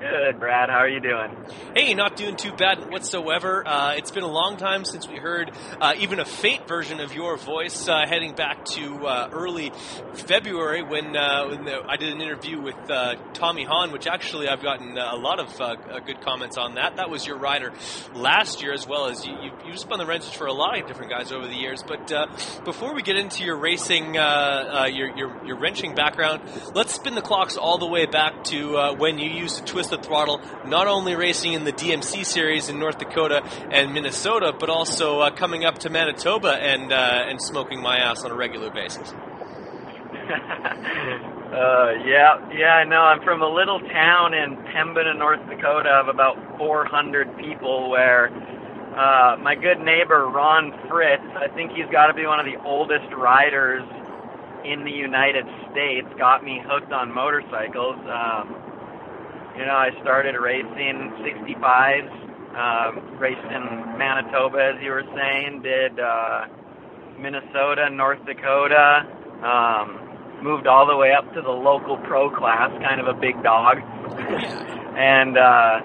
Good, Brad. How are you doing? Hey, not doing too bad whatsoever. Uh, it's been a long time since we heard uh, even a faint version of your voice, uh, heading back to uh, early February when, uh, when the, I did an interview with uh, Tommy Hahn, which actually I've gotten a lot of good comments on that. That was your rider last year, as well as you, you, you've spun the wrenches for a lot of different guys over the years. But before we get into your racing, your, your, your wrenching background, let's spin the clocks all the way back to when you used to twist the throttle, not only racing in the DMC series in North Dakota and Minnesota, but also uh, coming up to Manitoba and uh, and smoking my ass on a regular basis. Uh, yeah, yeah, I know. I'm from a little town in Pembina, North Dakota, of about 400 people, where uh, my good neighbor Ron Fritz, I think he's got to be one of the oldest riders in the United States, got me hooked on motorcycles. Um, you know, I started racing 65s, um, raced in Manitoba, as you were saying, did uh, Minnesota, North Dakota, um, moved all the way up to the local pro class, kind of a big dog. and, uh,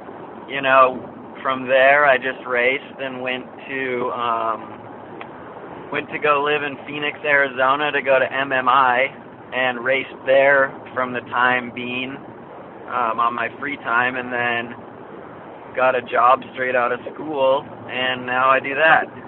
you know, from there I just raced and went to, um, went to go live in Phoenix, Arizona to go to MMI and raced there from the time being um, on my free time, and then got a job straight out of school, and now I do that.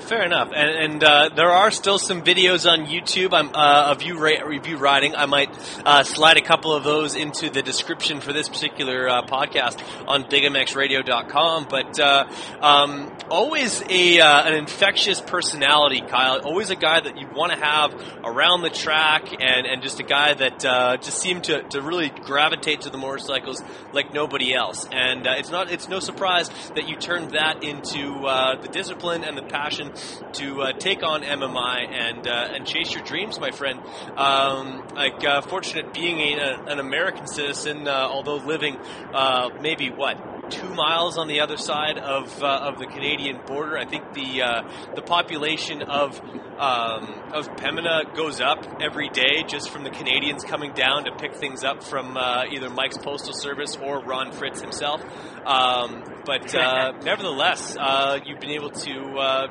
Fair enough, and, and uh, there are still some videos on YouTube uh, of you ra- review riding. I might uh, slide a couple of those into the description for this particular uh, podcast on BigMXRadio.com. But uh, um, always a uh, an infectious personality, Kyle. Always a guy that you want to have around the track, and, and just a guy that just seemed to, to really gravitate to the motorcycles like nobody else. And it's not it's no surprise that you turned that into the discipline and the passion to uh, take on MMI and uh, and chase your dreams, my friend. Um, like uh, fortunate being a, an American citizen, uh, although living uh, maybe what two miles on the other side of uh, of the Canadian border. I think the the population of um, of Pembina goes up every day just from the Canadians coming down to pick things up from either Mike's Postal Service or Ron Fritz himself. Um, but nevertheless, you've been able to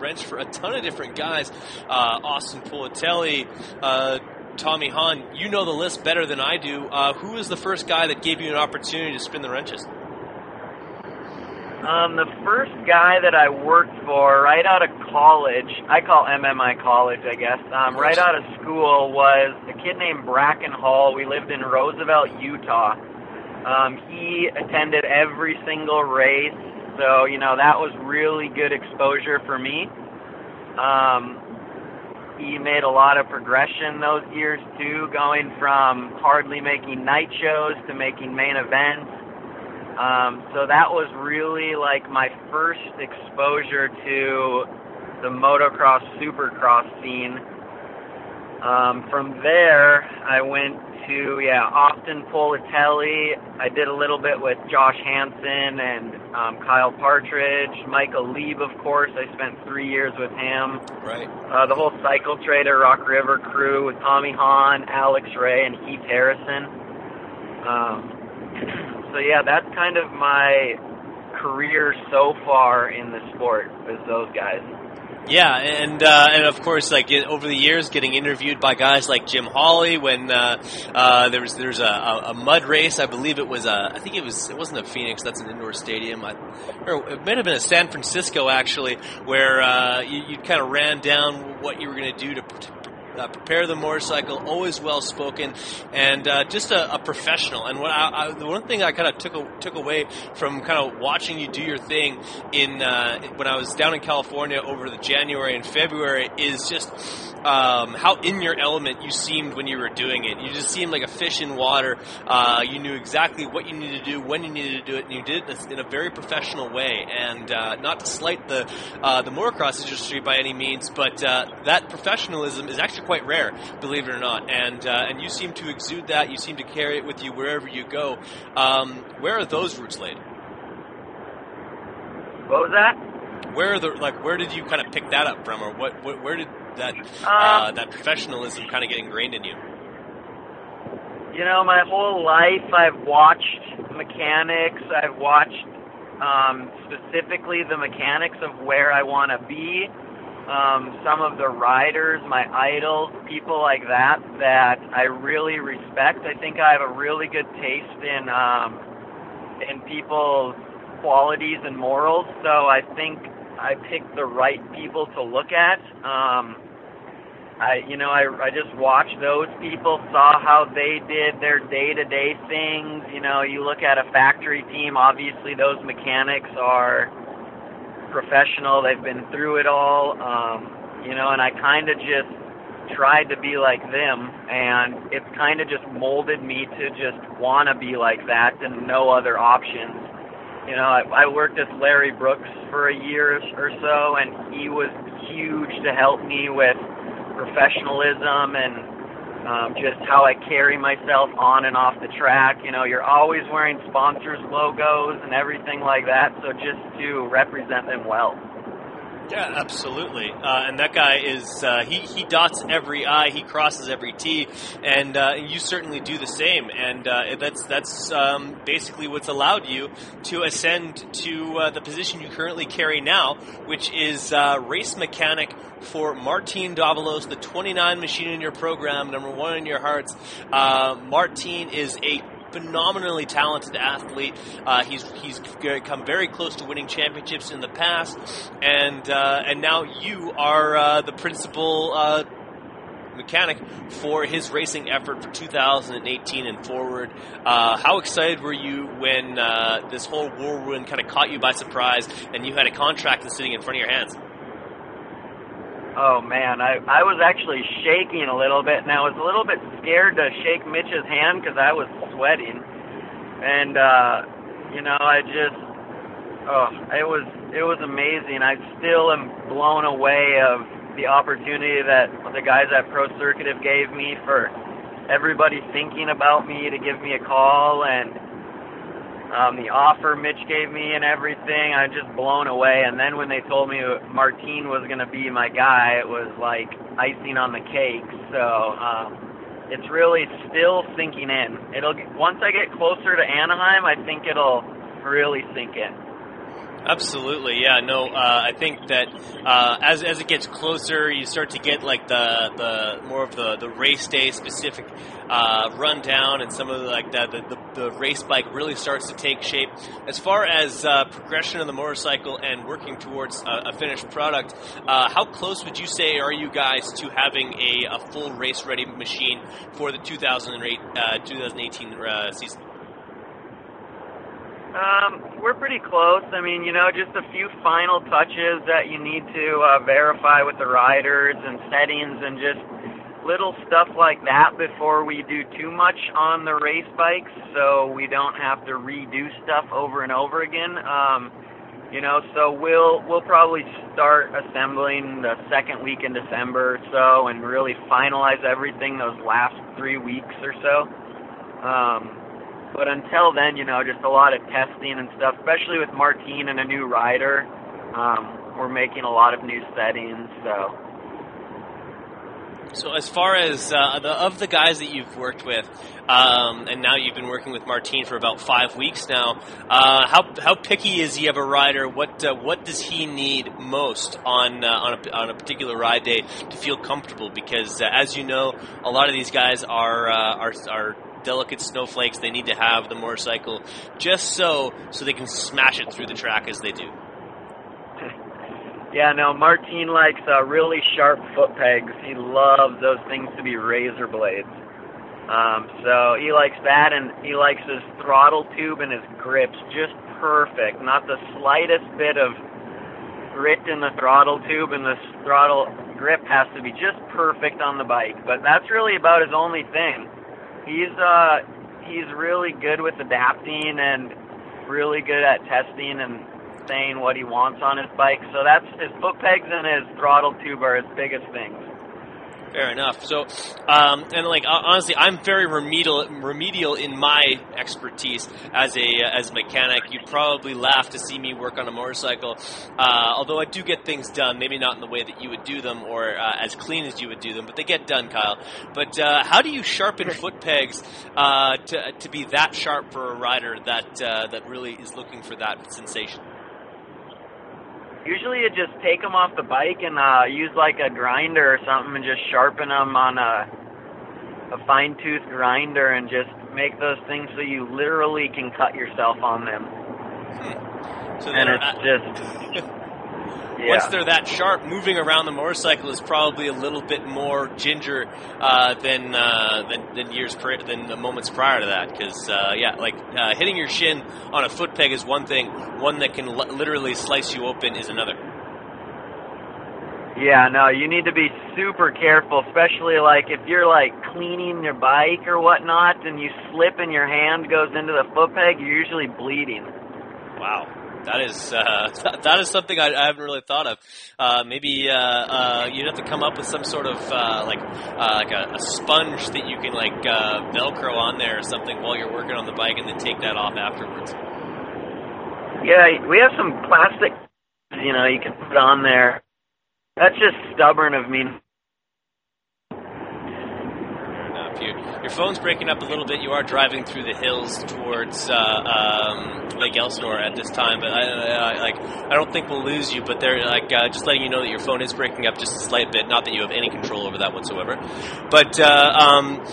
wrench for a ton of different guys. Uh, Austin Politelli, uh, Tommy Hahn, you know the list better than I do. Uh, who was the first guy that gave you an opportunity to spin the wrenches? Um, the first guy that I worked for right out of college, I call MMI college, I guess, um, right out of school was a kid named Bracken Hall. We lived in Roosevelt, Utah. Um, he attended every single race, so, you know, that was really good exposure for me. Um, he made a lot of progression those years too, going from hardly making night shows to making main events um, so that was really like my first exposure to the motocross supercross scene. Um, from there, I went to yeah Austin Politelli. I did a little bit with Josh Hansen and um, Kyle Partridge, Michael Leib, of course. I spent three years with him. Right. Uh, the whole Cycle Trader Rock River crew with Tommy Hahn, Alex Ray, and Heath Harrison. Um, so yeah, that's kind of my career so far in the sport with those guys. Yeah, and uh, and of course, like over the years, getting interviewed by guys like Jim Holley when uh, uh, there was there's a, a, mud race. I believe it was a I think it was it wasn't a Phoenix. That's an indoor stadium. I, or it might have been a San Francisco actually, where uh, you, you kind of ran down what you were going to do to uh, prepare the motorcycle, always well spoken, and uh, just a, a, professional. And what I, I, the one thing I kind of took a, took away from kind of watching you do your thing in uh, when I was down in California over the January and February is just um, how in your element you seemed when you were doing it. You just seemed like a fish in water. Uh, you knew exactly what you needed to do, when you needed to do it, and you did it in a very professional way. And uh, not to slight the uh, the motocross industry by any means, but that professionalism is actually quite rare, believe it or not. And uh, and you seem to exude that. You seem to carry it with you wherever you go. Um, where are those roots laid? What was that? Where are the like? Where did you kind of pick that up from, or what? what where did that uh, that professionalism kind of get ingrained in you? You know, my whole life I've watched mechanics. I've watched um, specifically the mechanics of where I want to be. Um, some of the riders, my idols, people like that, that I really respect. I think I have a really good taste in um, in people's qualities and morals. So I think I picked the right people to look at. Um, I, you know, I, I just watched those people, saw how they did their day-to-day things. You know, you look at a factory team. Obviously, those mechanics are professional. They've been through it all. Um, you know, and I kind of just tried to be like them, and it's kind of just molded me to just want to be like that and no other options. You know, I, I worked with Larry Brooks for a year or so, and he was huge to help me with professionalism and um, just how I carry myself on and off the track. You know, you're always wearing sponsors' logos and everything like that, so just to represent them well. Yeah, absolutely. Uh, and that guy is uh, he he dots every I, he crosses every T, and uh, you certainly do the same. And uh, that's that's um, basically what's allowed you to ascend to uh, the position you currently carry now, which is uh, race mechanic for Martin Davalos, the 29 machine in your program, number one in your hearts. Martin is a phenomenally talented athlete. Uh, he's he's come very close to winning championships in the past, and uh, and now you are uh, the principal uh, mechanic for his racing effort for 2018 and forward. Uh, how excited were you when uh, this whole whirlwind kind of caught you by surprise and you had a contract sitting in front of your hands? Oh man, I I was actually shaking a little bit, and I was a little bit scared to shake Mitch's hand because I was sweating, and uh, you know I just oh it was it was amazing. I still am blown away of the opportunity that the guys at Pro Circuit have gave me for everybody thinking about me to give me a call and um, the offer Mitch gave me and everything, I just blown away. And then when they told me Martine was going to be my guy, it was like icing on the cake. So um, it's really still sinking in. It'll once I get closer to Anaheim, I think it'll really sink in. Absolutely, yeah. No, uh, I think that uh, as as it gets closer, you start to get like the the more of the the race day specific uh, rundown, and some of the, like the, the the race bike really starts to take shape. As far as uh, progression of the motorcycle and working towards a, a finished product, uh, how close would you say are you guys to having a, a full race ready machine for the 2008 uh, 2018 season? Um, we're pretty close. I mean, you know, just a few final touches that you need to uh, verify with the riders and settings and just little stuff like that before we do too much on the race bikes so we don't have to redo stuff over and over again. Um, you know, so we'll we'll probably start assembling the second week in December or so and really finalize everything those last three weeks or so. Um, but until then, you know, just a lot of testing and stuff, especially with Martine and a new rider. Um, we're making a lot of new settings, so. So, as far as uh, the, of the guys that you've worked with, um, and now you've been working with Martine for about five weeks now, uh, how how picky is he of a rider? What uh, what does he need most on uh, on a, on a particular ride day to feel comfortable? Because uh, as you know, a lot of these guys are uh, are are delicate snowflakes. They need to have the motorcycle just so so they can smash it through the track as they do. Yeah, no, Martine likes uh, really sharp foot pegs. He loves those things to be razor blades. Um, so he likes that, and he likes his throttle tube and his grips just perfect. Not the slightest bit of grit in the throttle tube, and the throttle grip has to be just perfect on the bike. But that's really about his only thing he's uh he's really good with adapting and really good at testing and saying what he wants on his bike. So that's his foot pegs and his throttle tube are his biggest things. Fair enough. So, um, and like honestly, I'm very remedial remedial in my expertise as a as mechanic. You'd probably laugh to see me work on a motorcycle, uh, although I do get things done. Maybe not in the way that you would do them or uh, as clean as you would do them, but they get done, Kyle. But uh, how do you sharpen foot pegs uh, to to be that sharp for a rider that uh, that really is looking for that sensation? Usually you just take them off the bike and uh, use like a grinder or something and just sharpen them on a a fine tooth grinder and just make those things so you literally can cut yourself on them. Hmm. So and it's just yeah. once they're that sharp, moving around the motorcycle is probably a little bit more ginger uh, than, uh, than than years than the moments prior to that. Because uh, yeah, like uh, hitting your shin on a foot peg is one thing; one that can l- literally slice you open is another. Yeah, no, you need to be super careful, especially like if you're like cleaning your bike or whatnot, and you slip and your hand goes into the foot peg, you're usually bleeding. Wow. That is uh, that is something I, I, haven't really thought of. Uh, maybe uh, uh, you'd have to come up with some sort of uh, like uh, like a, a, sponge that you can like Velcro on there or something while you're working on the bike, and then take that off afterwards. Yeah, we have some plastic. You know, you can put on there. That's just stubborn of me you, your phone's breaking up a little bit. You are driving through the hills towards uh, um, Lake Elsinore at this time, but I, I, like I don't think we'll lose you. But they're like uh, just letting you know that your phone is breaking up just a slight bit. Not that you have any control over that whatsoever. But uh, um,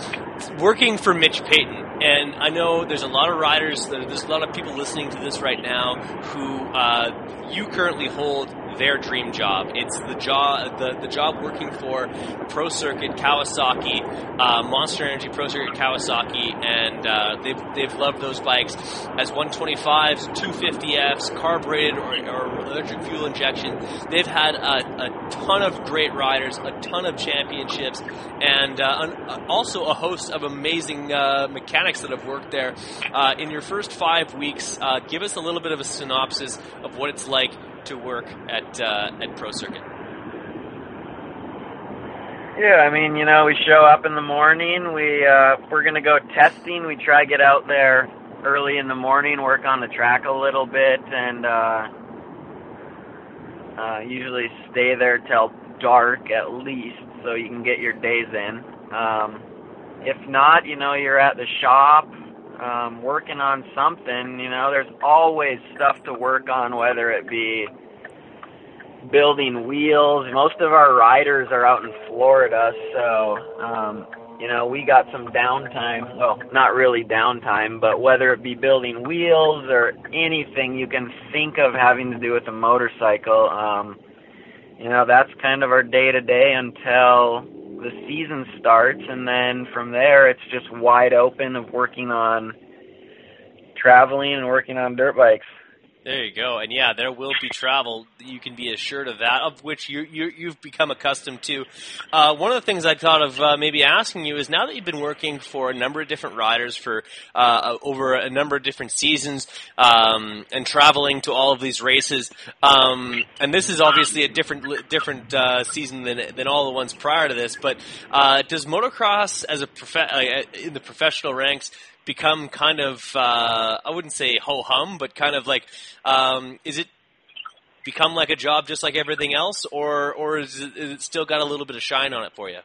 working for Mitch Payton, and I know there's a lot of riders, there's a lot of people listening to this right now who uh, you currently hold their dream job. It's the job the, the job working for Pro Circuit Kawasaki, uh, Monster Energy Pro Circuit Kawasaki, and uh, they've they've loved those bikes as 125s, 250Fs, carbureted or, or electric fuel injection. They've had a, a, ton of great riders, a ton of championships, and uh, an, also a host of amazing uh, mechanics that have worked there. Uh, in your first five weeks, uh, give us a little bit of a synopsis of what it's like to work at uh, at Pro Circuit? Yeah, I mean, you know, we show up in the morning. We uh, we're gonna go testing, we try get out there early in the morning, work on the track a little bit, and uh, uh, usually stay there till dark at least, so you can get your days in. Um, if not, you know, you're at the shop um, working on something. You know, there's always stuff to work on, whether it be building wheels. Most of our riders are out in Florida, so um, you know we got some downtime. Well, not really downtime, but whether it be building wheels or anything you can think of having to do with a motorcycle, um, you know that's kind of our day to day until the season starts, and then from there it's just wide open of working on traveling and working on dirt bikes. There you go, and yeah, there will be travel. You can be assured of that, of which you, you you've become accustomed to. Uh, one of the things I thought of uh, maybe asking you is now that you've been working for a number of different riders for uh, over a number of different seasons um, and traveling to all of these races, um, and this is obviously a different different uh, season than than all the ones prior to this. But uh, does motocross as a prof- in the professional ranks become kind of uh, I wouldn't say ho hum, but kind of like um, is it become like a job just like everything else, or or is it, is it still got a little bit of shine on it for you?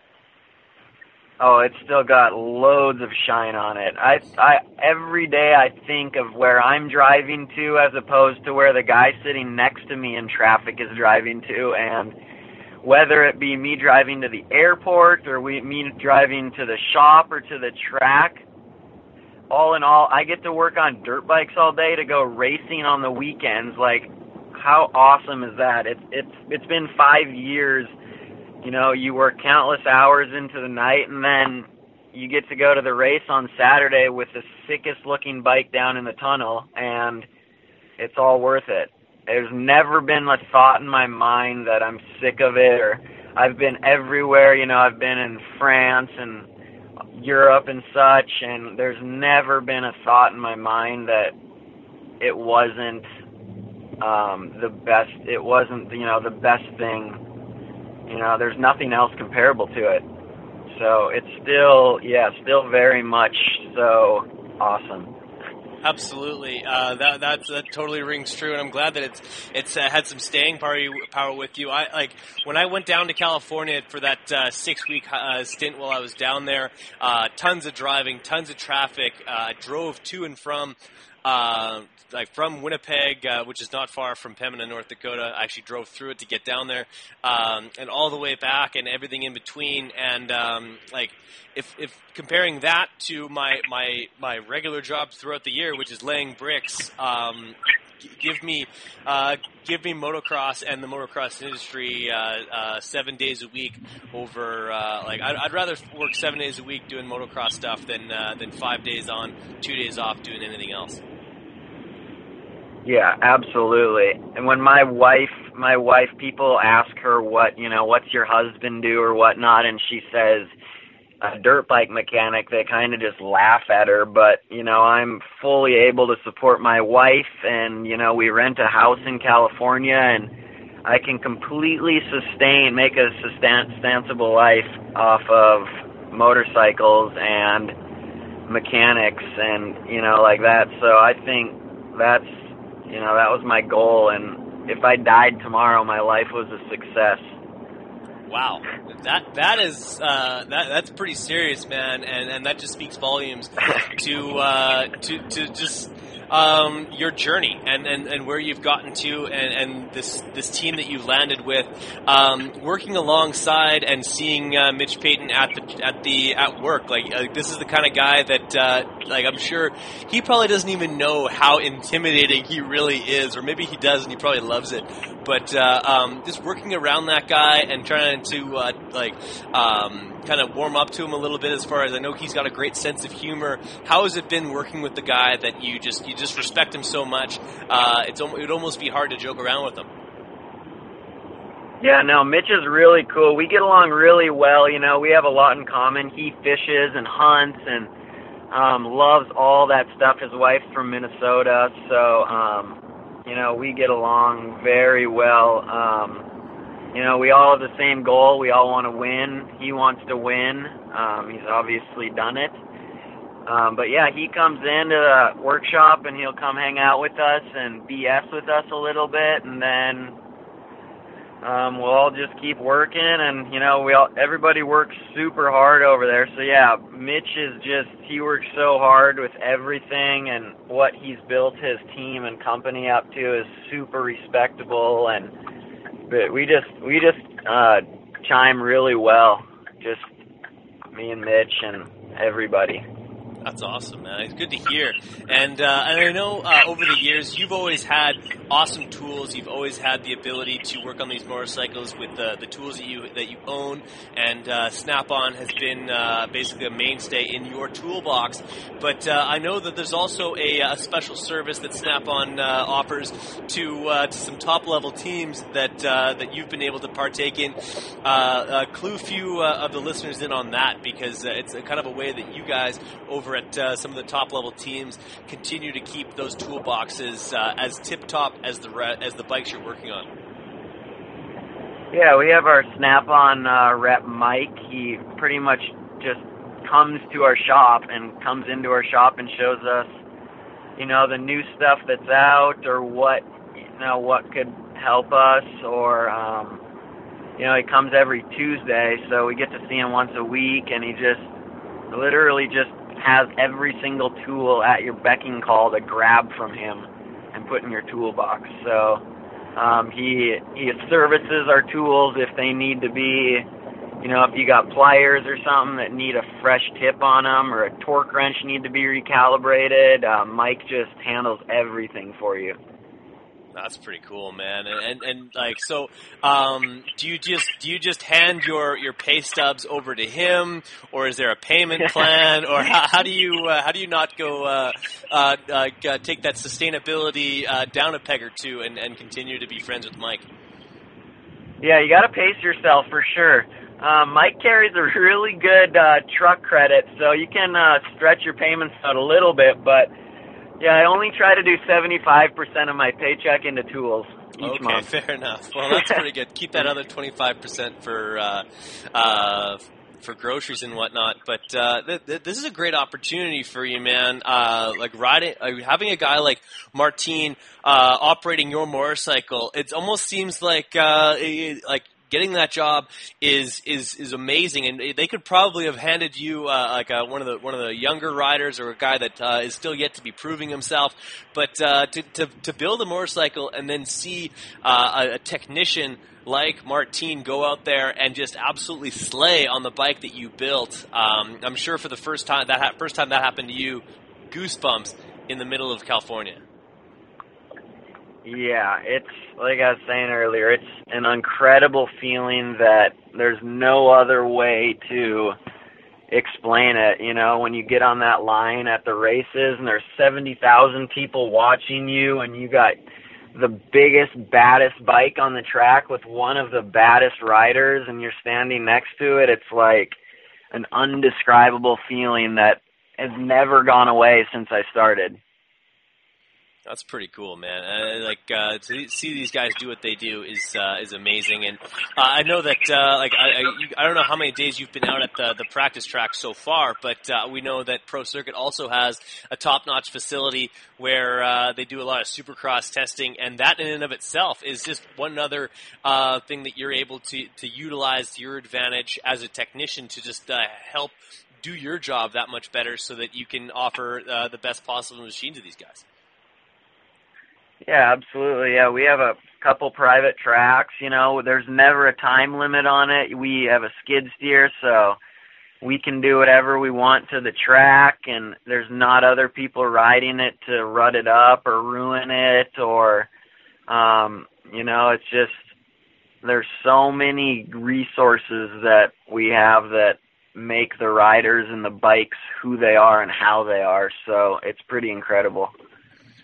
Oh, it's still got loads of shine on it. I, I every day I think of where I'm driving to as opposed to where the guy sitting next to me in traffic is driving to, and whether it be me driving to the airport or we, me driving to the shop or to the track, all in all, I get to work on dirt bikes all day to go racing on the weekends. Like, how awesome is that? It's it's it's been five years. You know, you work countless hours into the night, and then you get to go to the race on Saturday with the sickest looking bike down in the tunnel, and it's all worth it. There's never been a thought in my mind that I'm sick of it, or I've been everywhere. You know, I've been in France and Europe and such, and there's never been a thought in my mind that it wasn't um, the best. It wasn't, you know, the best thing. You know, there's nothing else comparable to it. So it's still, yeah, still very much so awesome. Absolutely, uh, that that that totally rings true, and I'm glad that it's it's uh, had some staying power power with you. I like when I went down to California for that uh, six week uh, stint while I was down there. Uh, tons of driving, tons of traffic. Uh, drove to and from uh, like from Winnipeg, uh, which is not far from Pembina, North Dakota. I actually drove through it to get down there, um, and all the way back, and everything in between. And um, like, if if comparing that to my my my regular job throughout the year, which is laying bricks, um, give me uh, give me motocross and the motocross industry uh, uh, seven days a week over uh, like I'd, I'd, rather work seven days a week doing motocross stuff than uh, than five days on, two days off doing anything else. Yeah, absolutely. And when my wife, my wife, people ask her what you know, what's your husband do or whatnot, and she says a dirt bike mechanic, they kind of just laugh at her. But you know, I'm fully able to support my wife, and you know, we rent a house in California, and I can completely sustain, make a sustainable life off of motorcycles and mechanics, and you know, like that. So I think that's you know, that was my goal, and if I died tomorrow, my life was a success. Wow, that that is uh, that that's pretty serious, man, and and that just speaks volumes to uh, to to just um, your journey and, and, and where you've gotten to and, and this this team that you've landed with, um, working alongside and seeing uh, Mitch Payton at the at the at work. Like uh, this is the kind of guy that uh, like I'm sure he probably doesn't even know how intimidating he really is, or maybe he does and he probably loves it. But uh, um, just working around that guy and trying to uh, like um, kind of warm up to him a little bit as far as I know he's got a great sense of humor. How has it been working with the guy that you just you just respect him so much? Uh, it's it would almost be hard to joke around with him. Yeah, no, Mitch is really cool. We get along really well. You know, we have a lot in common. He fishes and hunts and um, loves all that stuff. His wife's from Minnesota, so um, you know we get along very well. Um, you know, we all have the same goal. We all want to win. He wants to win. Um, he's obviously done it. Um, but yeah, he comes into the workshop and he'll come hang out with us and BS with us a little bit, and then um, we'll all just keep working, and you know, we all everybody works super hard over there. So yeah, Mitch is just he works so hard with everything, and what he's built his team and company up to is super respectable, and but we just we just uh, chime really well, just me and Mitch and everybody. That's awesome, man. It's good to hear. And uh, and I know uh, over the years you've always had awesome tools. You've always had the ability to work on these motorcycles with the, the tools that you that you own. And uh, Snap-on has been uh, basically a mainstay in your toolbox. But uh, I know that there's also a, a special service that Snap-on uh, offers to to some top level teams that that you've been able to partake in. clue a few of the listeners in on that because it's a kind of a way that you guys over over at uh, some of the top level teams continue to keep those toolboxes uh, as tip top as the re- as the bikes you're working on? Yeah, we have our Snap-on uh, rep Mike. He pretty much just comes to our shop and comes into our shop and shows us, you know, the new stuff that's out or what, you know, what could help us or, um, you know, he comes every Tuesday, so we get to see him once a week, and he just literally just has every single tool at your becking call to grab from him and put in your toolbox. So um, he he services our tools if they need to be, you know, if you got pliers or something that need a fresh tip on them or a torque wrench need to be recalibrated. Uh, Mike just handles everything for you. That's pretty cool, man. And and, and like so, um, do you just do you just hand your your pay stubs over to him, or is there a payment plan, or how, how do you uh, how do you not go uh, uh, uh, take that sustainability uh, down a peg or two and, and continue to be friends with Mike? Yeah, you got to pace yourself for sure. Um, Mike carries a really good uh, truck credit, so you can uh, stretch your payments out a little bit, but yeah, I only try to do 75% of my paycheck into tools each okay, month. fair enough. Well, that's pretty good. Keep that other 25% for uh, uh, for groceries and whatnot. But uh, th- th- this is a great opportunity for you, man. Uh, like riding, uh, having a guy like Martin uh, operating your motorcycle, it almost seems like uh, like getting that job is is is amazing, and they could probably have handed you uh, like a, one of the one of the younger riders or a guy that uh, is still yet to be proving himself. But uh, to, to to build a motorcycle and then see uh, a, a technician like Martine go out there and just absolutely slay on the bike that you built. Um, I'm sure for the first time that ha- first time that happened to you, goosebumps in the middle of California. Yeah, it's like I was saying earlier, it's an incredible feeling that there's no other way to explain it. You know, when you get on that line at the races and there's 70,000 people watching you and you got the biggest, baddest bike on the track with one of the baddest riders and you're standing next to it, it's like an undescribable feeling that has never gone away since I started. That's pretty cool, man. Uh, like uh, to see these guys do what they do is uh, is amazing, and uh, I know that uh, like I, I, I don't know how many days you've been out at the the practice track so far, but uh, we know that Pro Circuit also has a top notch facility where they do a lot of supercross testing, and that in and of itself is just one other thing that you're able to to utilize to your advantage as a technician to just help do your job that much better, so that you can offer the best possible machine to these guys. Yeah, absolutely. Yeah, we have a couple private tracks. You know, there's never a time limit on it. We have a skid steer, so we can do whatever we want to the track, and there's not other people riding it to rut it up or ruin it, or um, you know, it's just there's so many resources that we have that make the riders and the bikes who they are and how they are. So it's pretty incredible.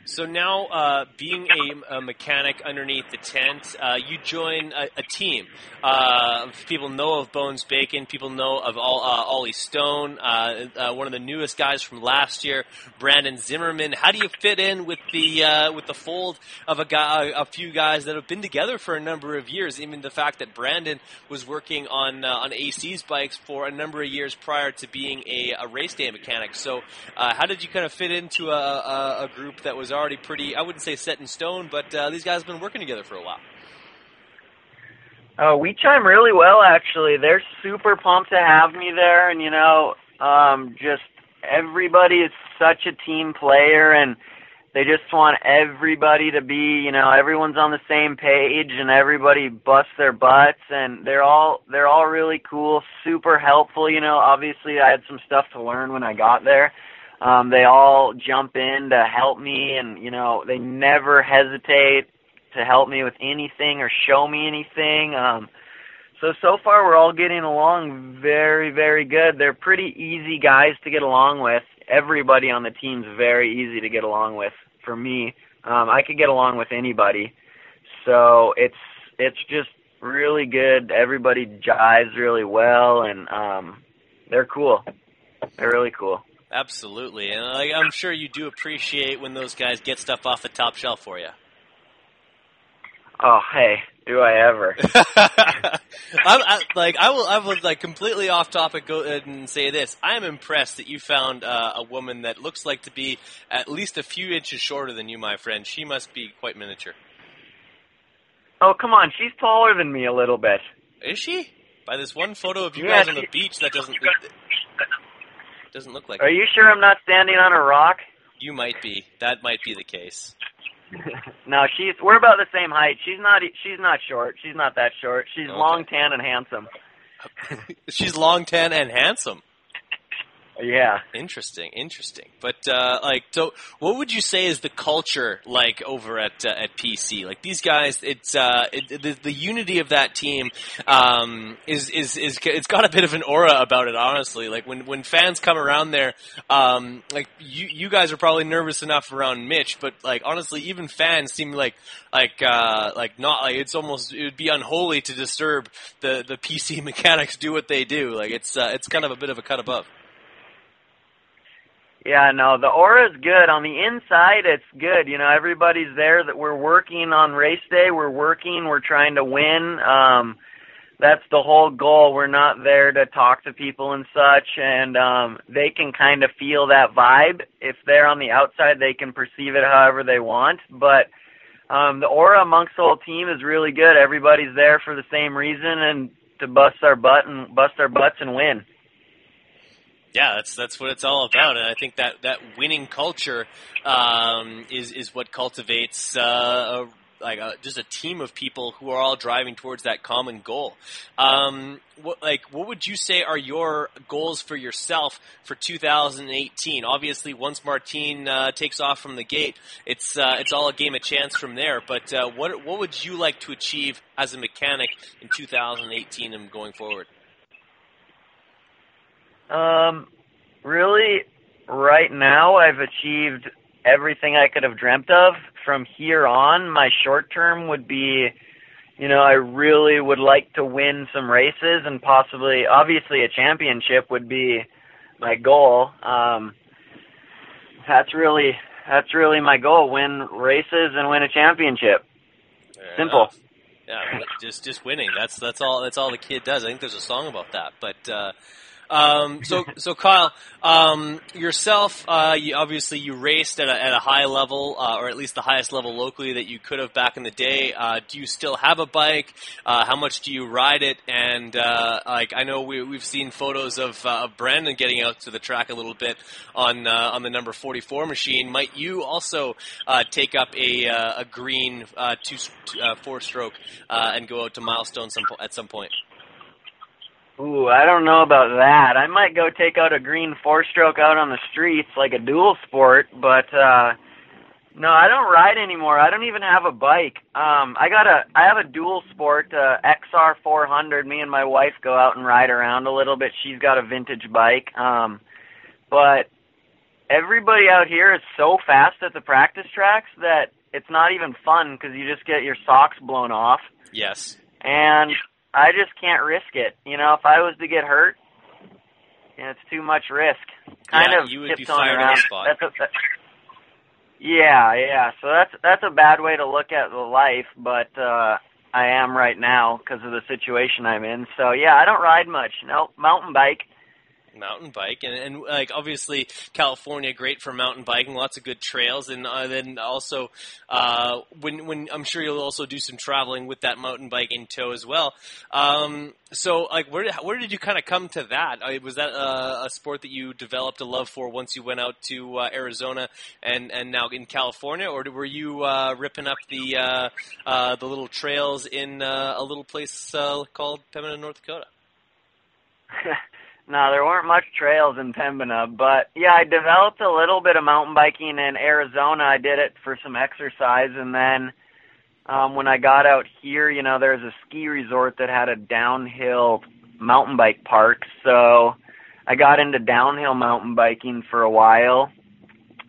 So now, uh, being a, a, mechanic underneath the tent, uh, you join a, a team. Uh, people know of Bones Bacon. People know of all, uh, Ollie Stone, uh, uh, one of the newest guys from last year, Brandon Zimmerman. How do you fit in with the with the fold of a guy, a few guys that have been together for a number of years? Even the fact that Brandon was working on on AC's bikes for a number of years prior to being a, a race day mechanic. So, how did you kind of fit into a, a group that was already pretty, I wouldn't say set in stone, but uh, these guys have been working together for a while. Oh, we chime really well actually. They're super pumped to have me there and you know, um just everybody is such a team player and they just want everybody to be, you know, everyone's on the same page and everybody busts their butts and they're all they're all really cool, super helpful, you know. Obviously I had some stuff to learn when I got there. Um they all jump in to help me and, you know, they never hesitate to help me with anything or show me anything. Um so so far we're all getting along very very good. They're pretty easy guys to get along with. Everybody on the team's very easy to get along with. For me, um, I could get along with anybody. So it's it's just really good. Everybody jives really well, and um, they're cool. They're really cool. Absolutely, and like, I'm sure you do appreciate when those guys get stuff off the top shelf for you. Oh hey, do I ever? I'm, I, like I will, I will like completely off topic go ahead and say this. I am impressed that you found uh, a woman that looks like to be at least a few inches shorter than you, my friend. She must be quite miniature. Oh come on, she's taller than me a little bit. Is she? By this one photo of you Yeah, guys on the beach, that doesn't doesn't look like. Are you sure I'm not standing on a rock? You might be. That might be the case. no, she's we're about the same height. She's not she's not short. She's not that short. She's Okay. long, tan, and handsome. She's long, tan, and handsome. Yeah. Interesting, interesting. But uh, like, so what would you say is the culture like over at uh, at PC? Like these guys, it's uh, it, the, the unity of that team um, is is is it's got a bit of an aura about it. Honestly, like when when fans come around there, um, like you you guys are probably nervous enough around Mitch, but like honestly, even fans seem like like uh, like not like it's almost it would be unholy to disturb the the PC mechanics do what they do. Like it's uh, it's kind of a bit of a cut above. Yeah, no, the aura is good. On the inside, it's good. You know, everybody's there that we're working on race day. We're working. We're trying to win. Um, that's the whole goal. We're not there to talk to people and such, and um, they can kind of feel that vibe. If they're on the outside, they can perceive it however they want. But um, the aura amongst the whole team is really good. Everybody's there for the same reason and to bust our butt and bust our butts and win. Yeah, that's that's what it's all about, and I think that that winning culture um, is is what cultivates uh, a, like a, just a team of people who are all driving towards that common goal. Um, what like what would you say are your goals for yourself for 2018? Obviously, once Martine uh, takes off from the gate, it's uh, it's all a game of chance from there. But uh, what what would you like to achieve as a mechanic in 2018 and going forward? Um, really, right now I've achieved everything I could have dreamt of. From here on, my short term would be, you know, I really would like to win some races and possibly, obviously, a championship would be my goal. Um, that's really that's really my goal: win races and win a championship. Fair Simple. enough. Yeah, just just winning. That's that's all. That's all the kid does. I think there's a song about that. But uh, um, so so Kyle, um, yourself, uh, you, obviously you raced at a, at a high level, uh, or at least the highest level locally that you could have back in the day. Uh, do you still have a bike? Uh, how much do you ride it? And uh, like I know we we've seen photos of uh, of Brandon getting out to the track a little bit on uh, on the number 44 machine. Might you also uh, take up a uh, a green uh, two uh, four stroke uh, and go out to Milestone some at some point? Ooh, I don't know about that. I might go take out a green four stroke out on the streets like a dual sport, but uh no, I don't ride anymore. I don't even have a bike. Um I got a I have a dual sport uh XR 400. Me and my wife go out and ride around a little bit. She's got a vintage bike. Um but everybody out here is so fast at the practice tracks that it's not even fun cuz you just get your socks blown off Yes. and I just can't risk it. You know, if I was to get hurt, you know, it's too much risk. Kind Yeah, of you would be fired on the around. spot. That's a, that, yeah, yeah. So that's that's a bad way to look at the life, but uh I am right now because of the situation I'm in. So yeah, I don't ride much. No, mountain bike. Mountain bike and, and like obviously California great for mountain biking lots of good trails and uh, then also uh, when when I'm sure you'll also do some traveling with that mountain bike in tow as well. Um, so like where where did you kind of come to that? Uh, was that uh, a sport that you developed a love for once you went out to uh, Arizona and and now in California or were you uh, ripping up the the little trails in a little place called Pembina North Dakota no, there weren't much trails in Pembina, but yeah, I developed a little bit of mountain biking in Arizona. I did it for some exercise, and then um, when I got out here, you know, there's a ski resort that had a downhill mountain bike park, so I got into downhill mountain biking for a while.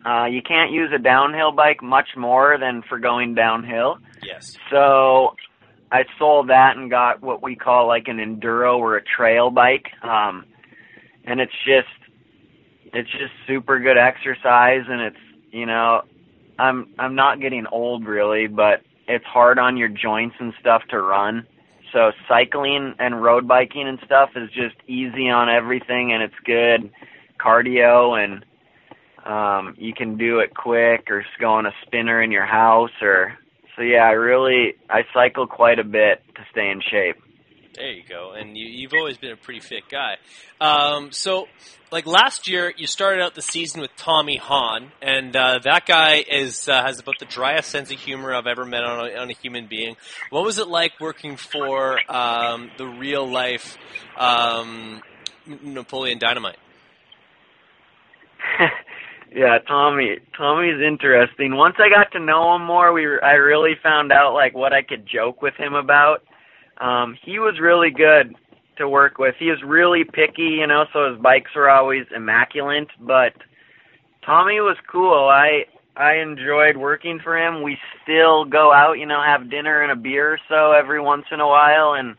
Uh, you can't use a downhill bike much more than for going downhill. Yes. So I sold that and got what we call like an enduro or a trail bike. Um, and it's just it's just super good exercise and it's you know I'm I'm not getting old really, but it's hard on your joints and stuff to run. So cycling and road biking and stuff is just easy on everything and it's good cardio and um you can do it quick or just go on a spinner in your house or so yeah, I really I cycle quite a bit to stay in shape. There you go. And you, you've always been a pretty fit guy. Um, so, like last year, you started out the season with Tommy Hahn, and uh, that guy is uh, has about the driest sense of humor I've ever met on a, on a human being. What was it like working for um, the real life um, Napoleon Dynamite? yeah, Tommy. Tommy's interesting. Once I got to know him more, we I really found out like what I could joke with him about. Um, he was really good to work with. He was really picky, you know, so his bikes were always immaculate. But Tommy was cool. I I enjoyed working for him. We still go out, you know, have dinner and a beer or so every once in a while, and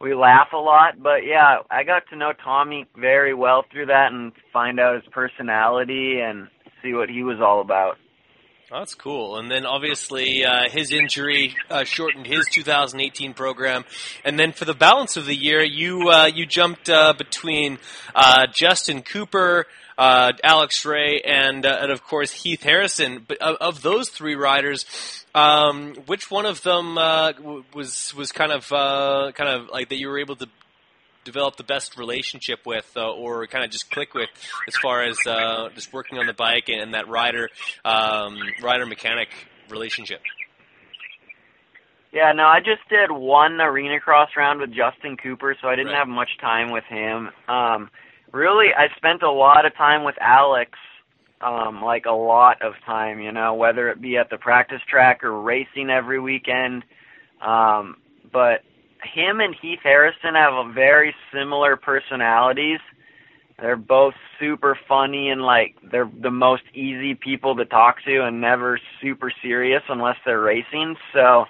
we laugh a lot. But yeah, I got to know Tommy very well through that and find out his personality and see what he was all about. That's cool. And then obviously uh, his injury uh, shortened his 2018 program. And then for the balance of the year, you uh, you jumped uh, between uh, Justin Cooper, uh, Alex Ray, and and of course Heath Harrison. But of, of those three riders, um, which one of them was was kind of kind of like that you were able to develop the best relationship with, uh, or kind of just click with, as far as uh, just working on the bike and, and that rider um, rider mechanic relationship? Yeah, no, I just did one arena cross round with Justin Cooper, so I didn't Right. have much time with him. Um, really, I spent a lot of time with Alex, um, like a lot of time, you know, whether it be at the practice track or racing every weekend. Um, but him and Heath Harrison have a very similar personalities. They're both super funny and like they're the most easy people to talk to and never super serious unless they're racing. So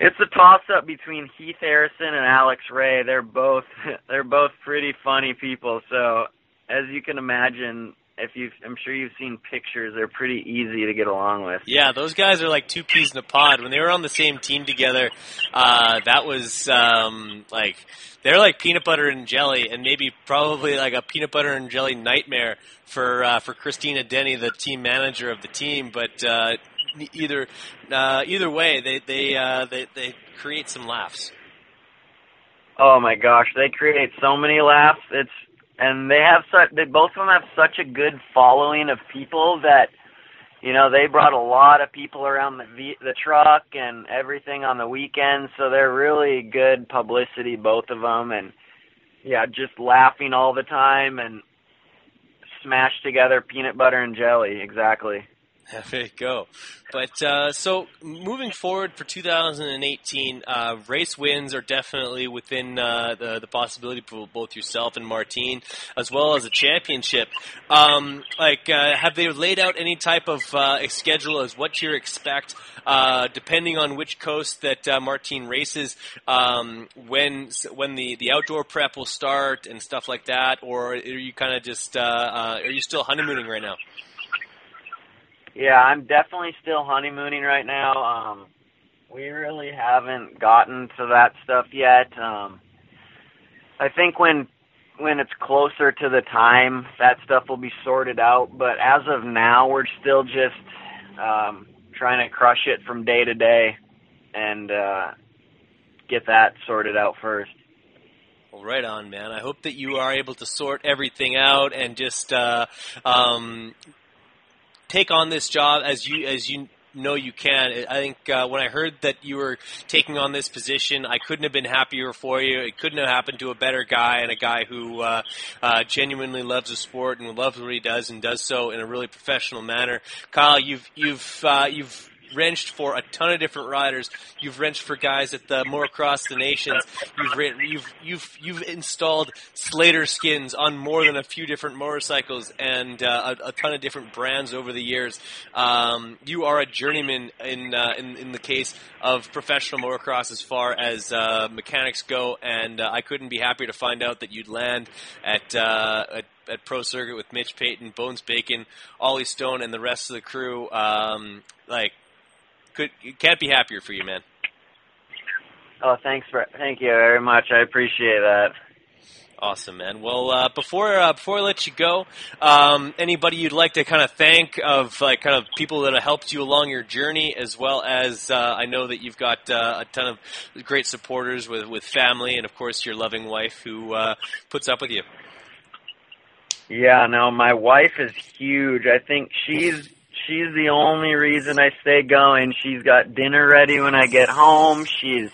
it's a toss up between Heath Harrison and Alex Ray. They're both they're both pretty funny people. So as you can imagine, if you I'm sure you've seen pictures, they're pretty easy to get along with. Yeah, those guys are like two peas in a pod. When they were on the same team together, uh, that was um, like they're like peanut butter and jelly, and maybe probably like a peanut butter and jelly nightmare for uh, for Christina Denny, the team manager of the team. But uh, either uh, either way, they they, uh, they they create some laughs. Oh my gosh, they create so many laughs. It's and they have such they both of them have such a good following of people that you know they brought a lot of people around the v, the truck and everything on the weekends, so they're really good publicity both of them and yeah, just laughing all the time and smashed together peanut butter and jelly exactly. There you go. But uh, so moving forward for 2018, uh, race wins are definitely within uh, the the possibility for both yourself and Martine, as well as a championship. Um, like, uh, have they laid out any type of uh, schedule as what you expect, uh, depending on which coast that uh, Martine races, um, when when the the outdoor prep will start and stuff like that, or are you kind of just are you still honeymooning right now? Yeah, I'm definitely still honeymooning right now. Um we really haven't gotten to that stuff yet. Um I think when when it's closer to the time, that stuff will be sorted out. But as of now, we're still just um, trying to crush it from day to day and uh, get that sorted out first. Well, right on, man. I hope that you are able to sort everything out and just uh, um, take on this job as you as you know you can. I think uh, when I heard that you were taking on this position, I couldn't have been happier for you. It couldn't have happened to a better guy and a guy who uh, uh, genuinely loves the sport and loves what he does and does so in a really professional manner. Kyle, you've you've uh, you've wrenched for a ton of different riders. You've wrenched for guys at the Motocross the Nations. You've you've you've you've installed Slater skins on more than a few different motorcycles and uh, a, a, ton of different brands over the years. Um, you are a journeyman in, uh, in in the case of professional motocross as far as uh, mechanics go, and uh, I couldn't be happier to find out that you'd land at uh, at at Pro Circuit with Mitch Payton, Bones Bacon, Ollie Stone, and the rest of the crew. Um, like could can't be happier for you, man. Oh, thanks for thank you very much. I appreciate that. Awesome, man. Well, uh, before uh, before I let you go, um, anybody you'd like to kind of thank of like kind of people that have helped you along your journey, as well as uh, I know that you've got uh, a ton of great supporters with with family, and of course your loving wife who uh, puts up with you. Yeah, no, my wife is huge. I think she's she's the only reason I stay going. She's got dinner ready when I get home. She's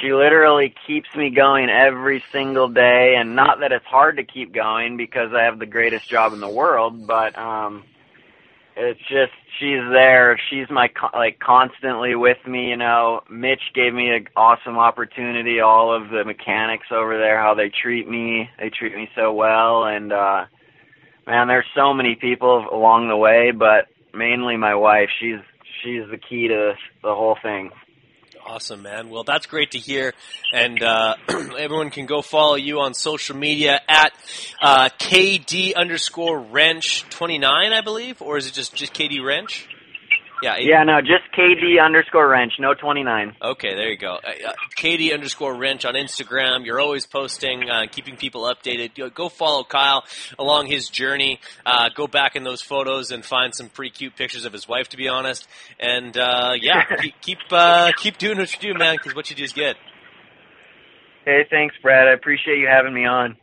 she literally keeps me going every single day and not that it's hard to keep going because I have the greatest job in the world, but um it's just she's there. She's my like constantly with me, you know. Mitch gave me an awesome opportunity. All of the mechanics over there, how they treat me, they treat me so well. And uh, man, there's so many people along the way, but mainly my wife. She's she's the key to the whole thing. Awesome, man. Well, that's great to hear. And uh, everyone can go follow you on social media at uh, KD underscore wrench 29, I believe. Or is it just, just KD wrench? Yeah. Yeah, no, just KD underscore wrench, no 29. Okay, there you go. Uh, uh KD underscore wrench on Instagram. You're always posting, uh, keeping people updated. Go follow Kyle along his journey. Uh, go back in those photos and find some pretty cute pictures of his wife, to be honest. And uh, yeah, keep keep, uh, keep doing what you do, man, because what you do is good. Hey, thanks, Brad. I appreciate you having me on.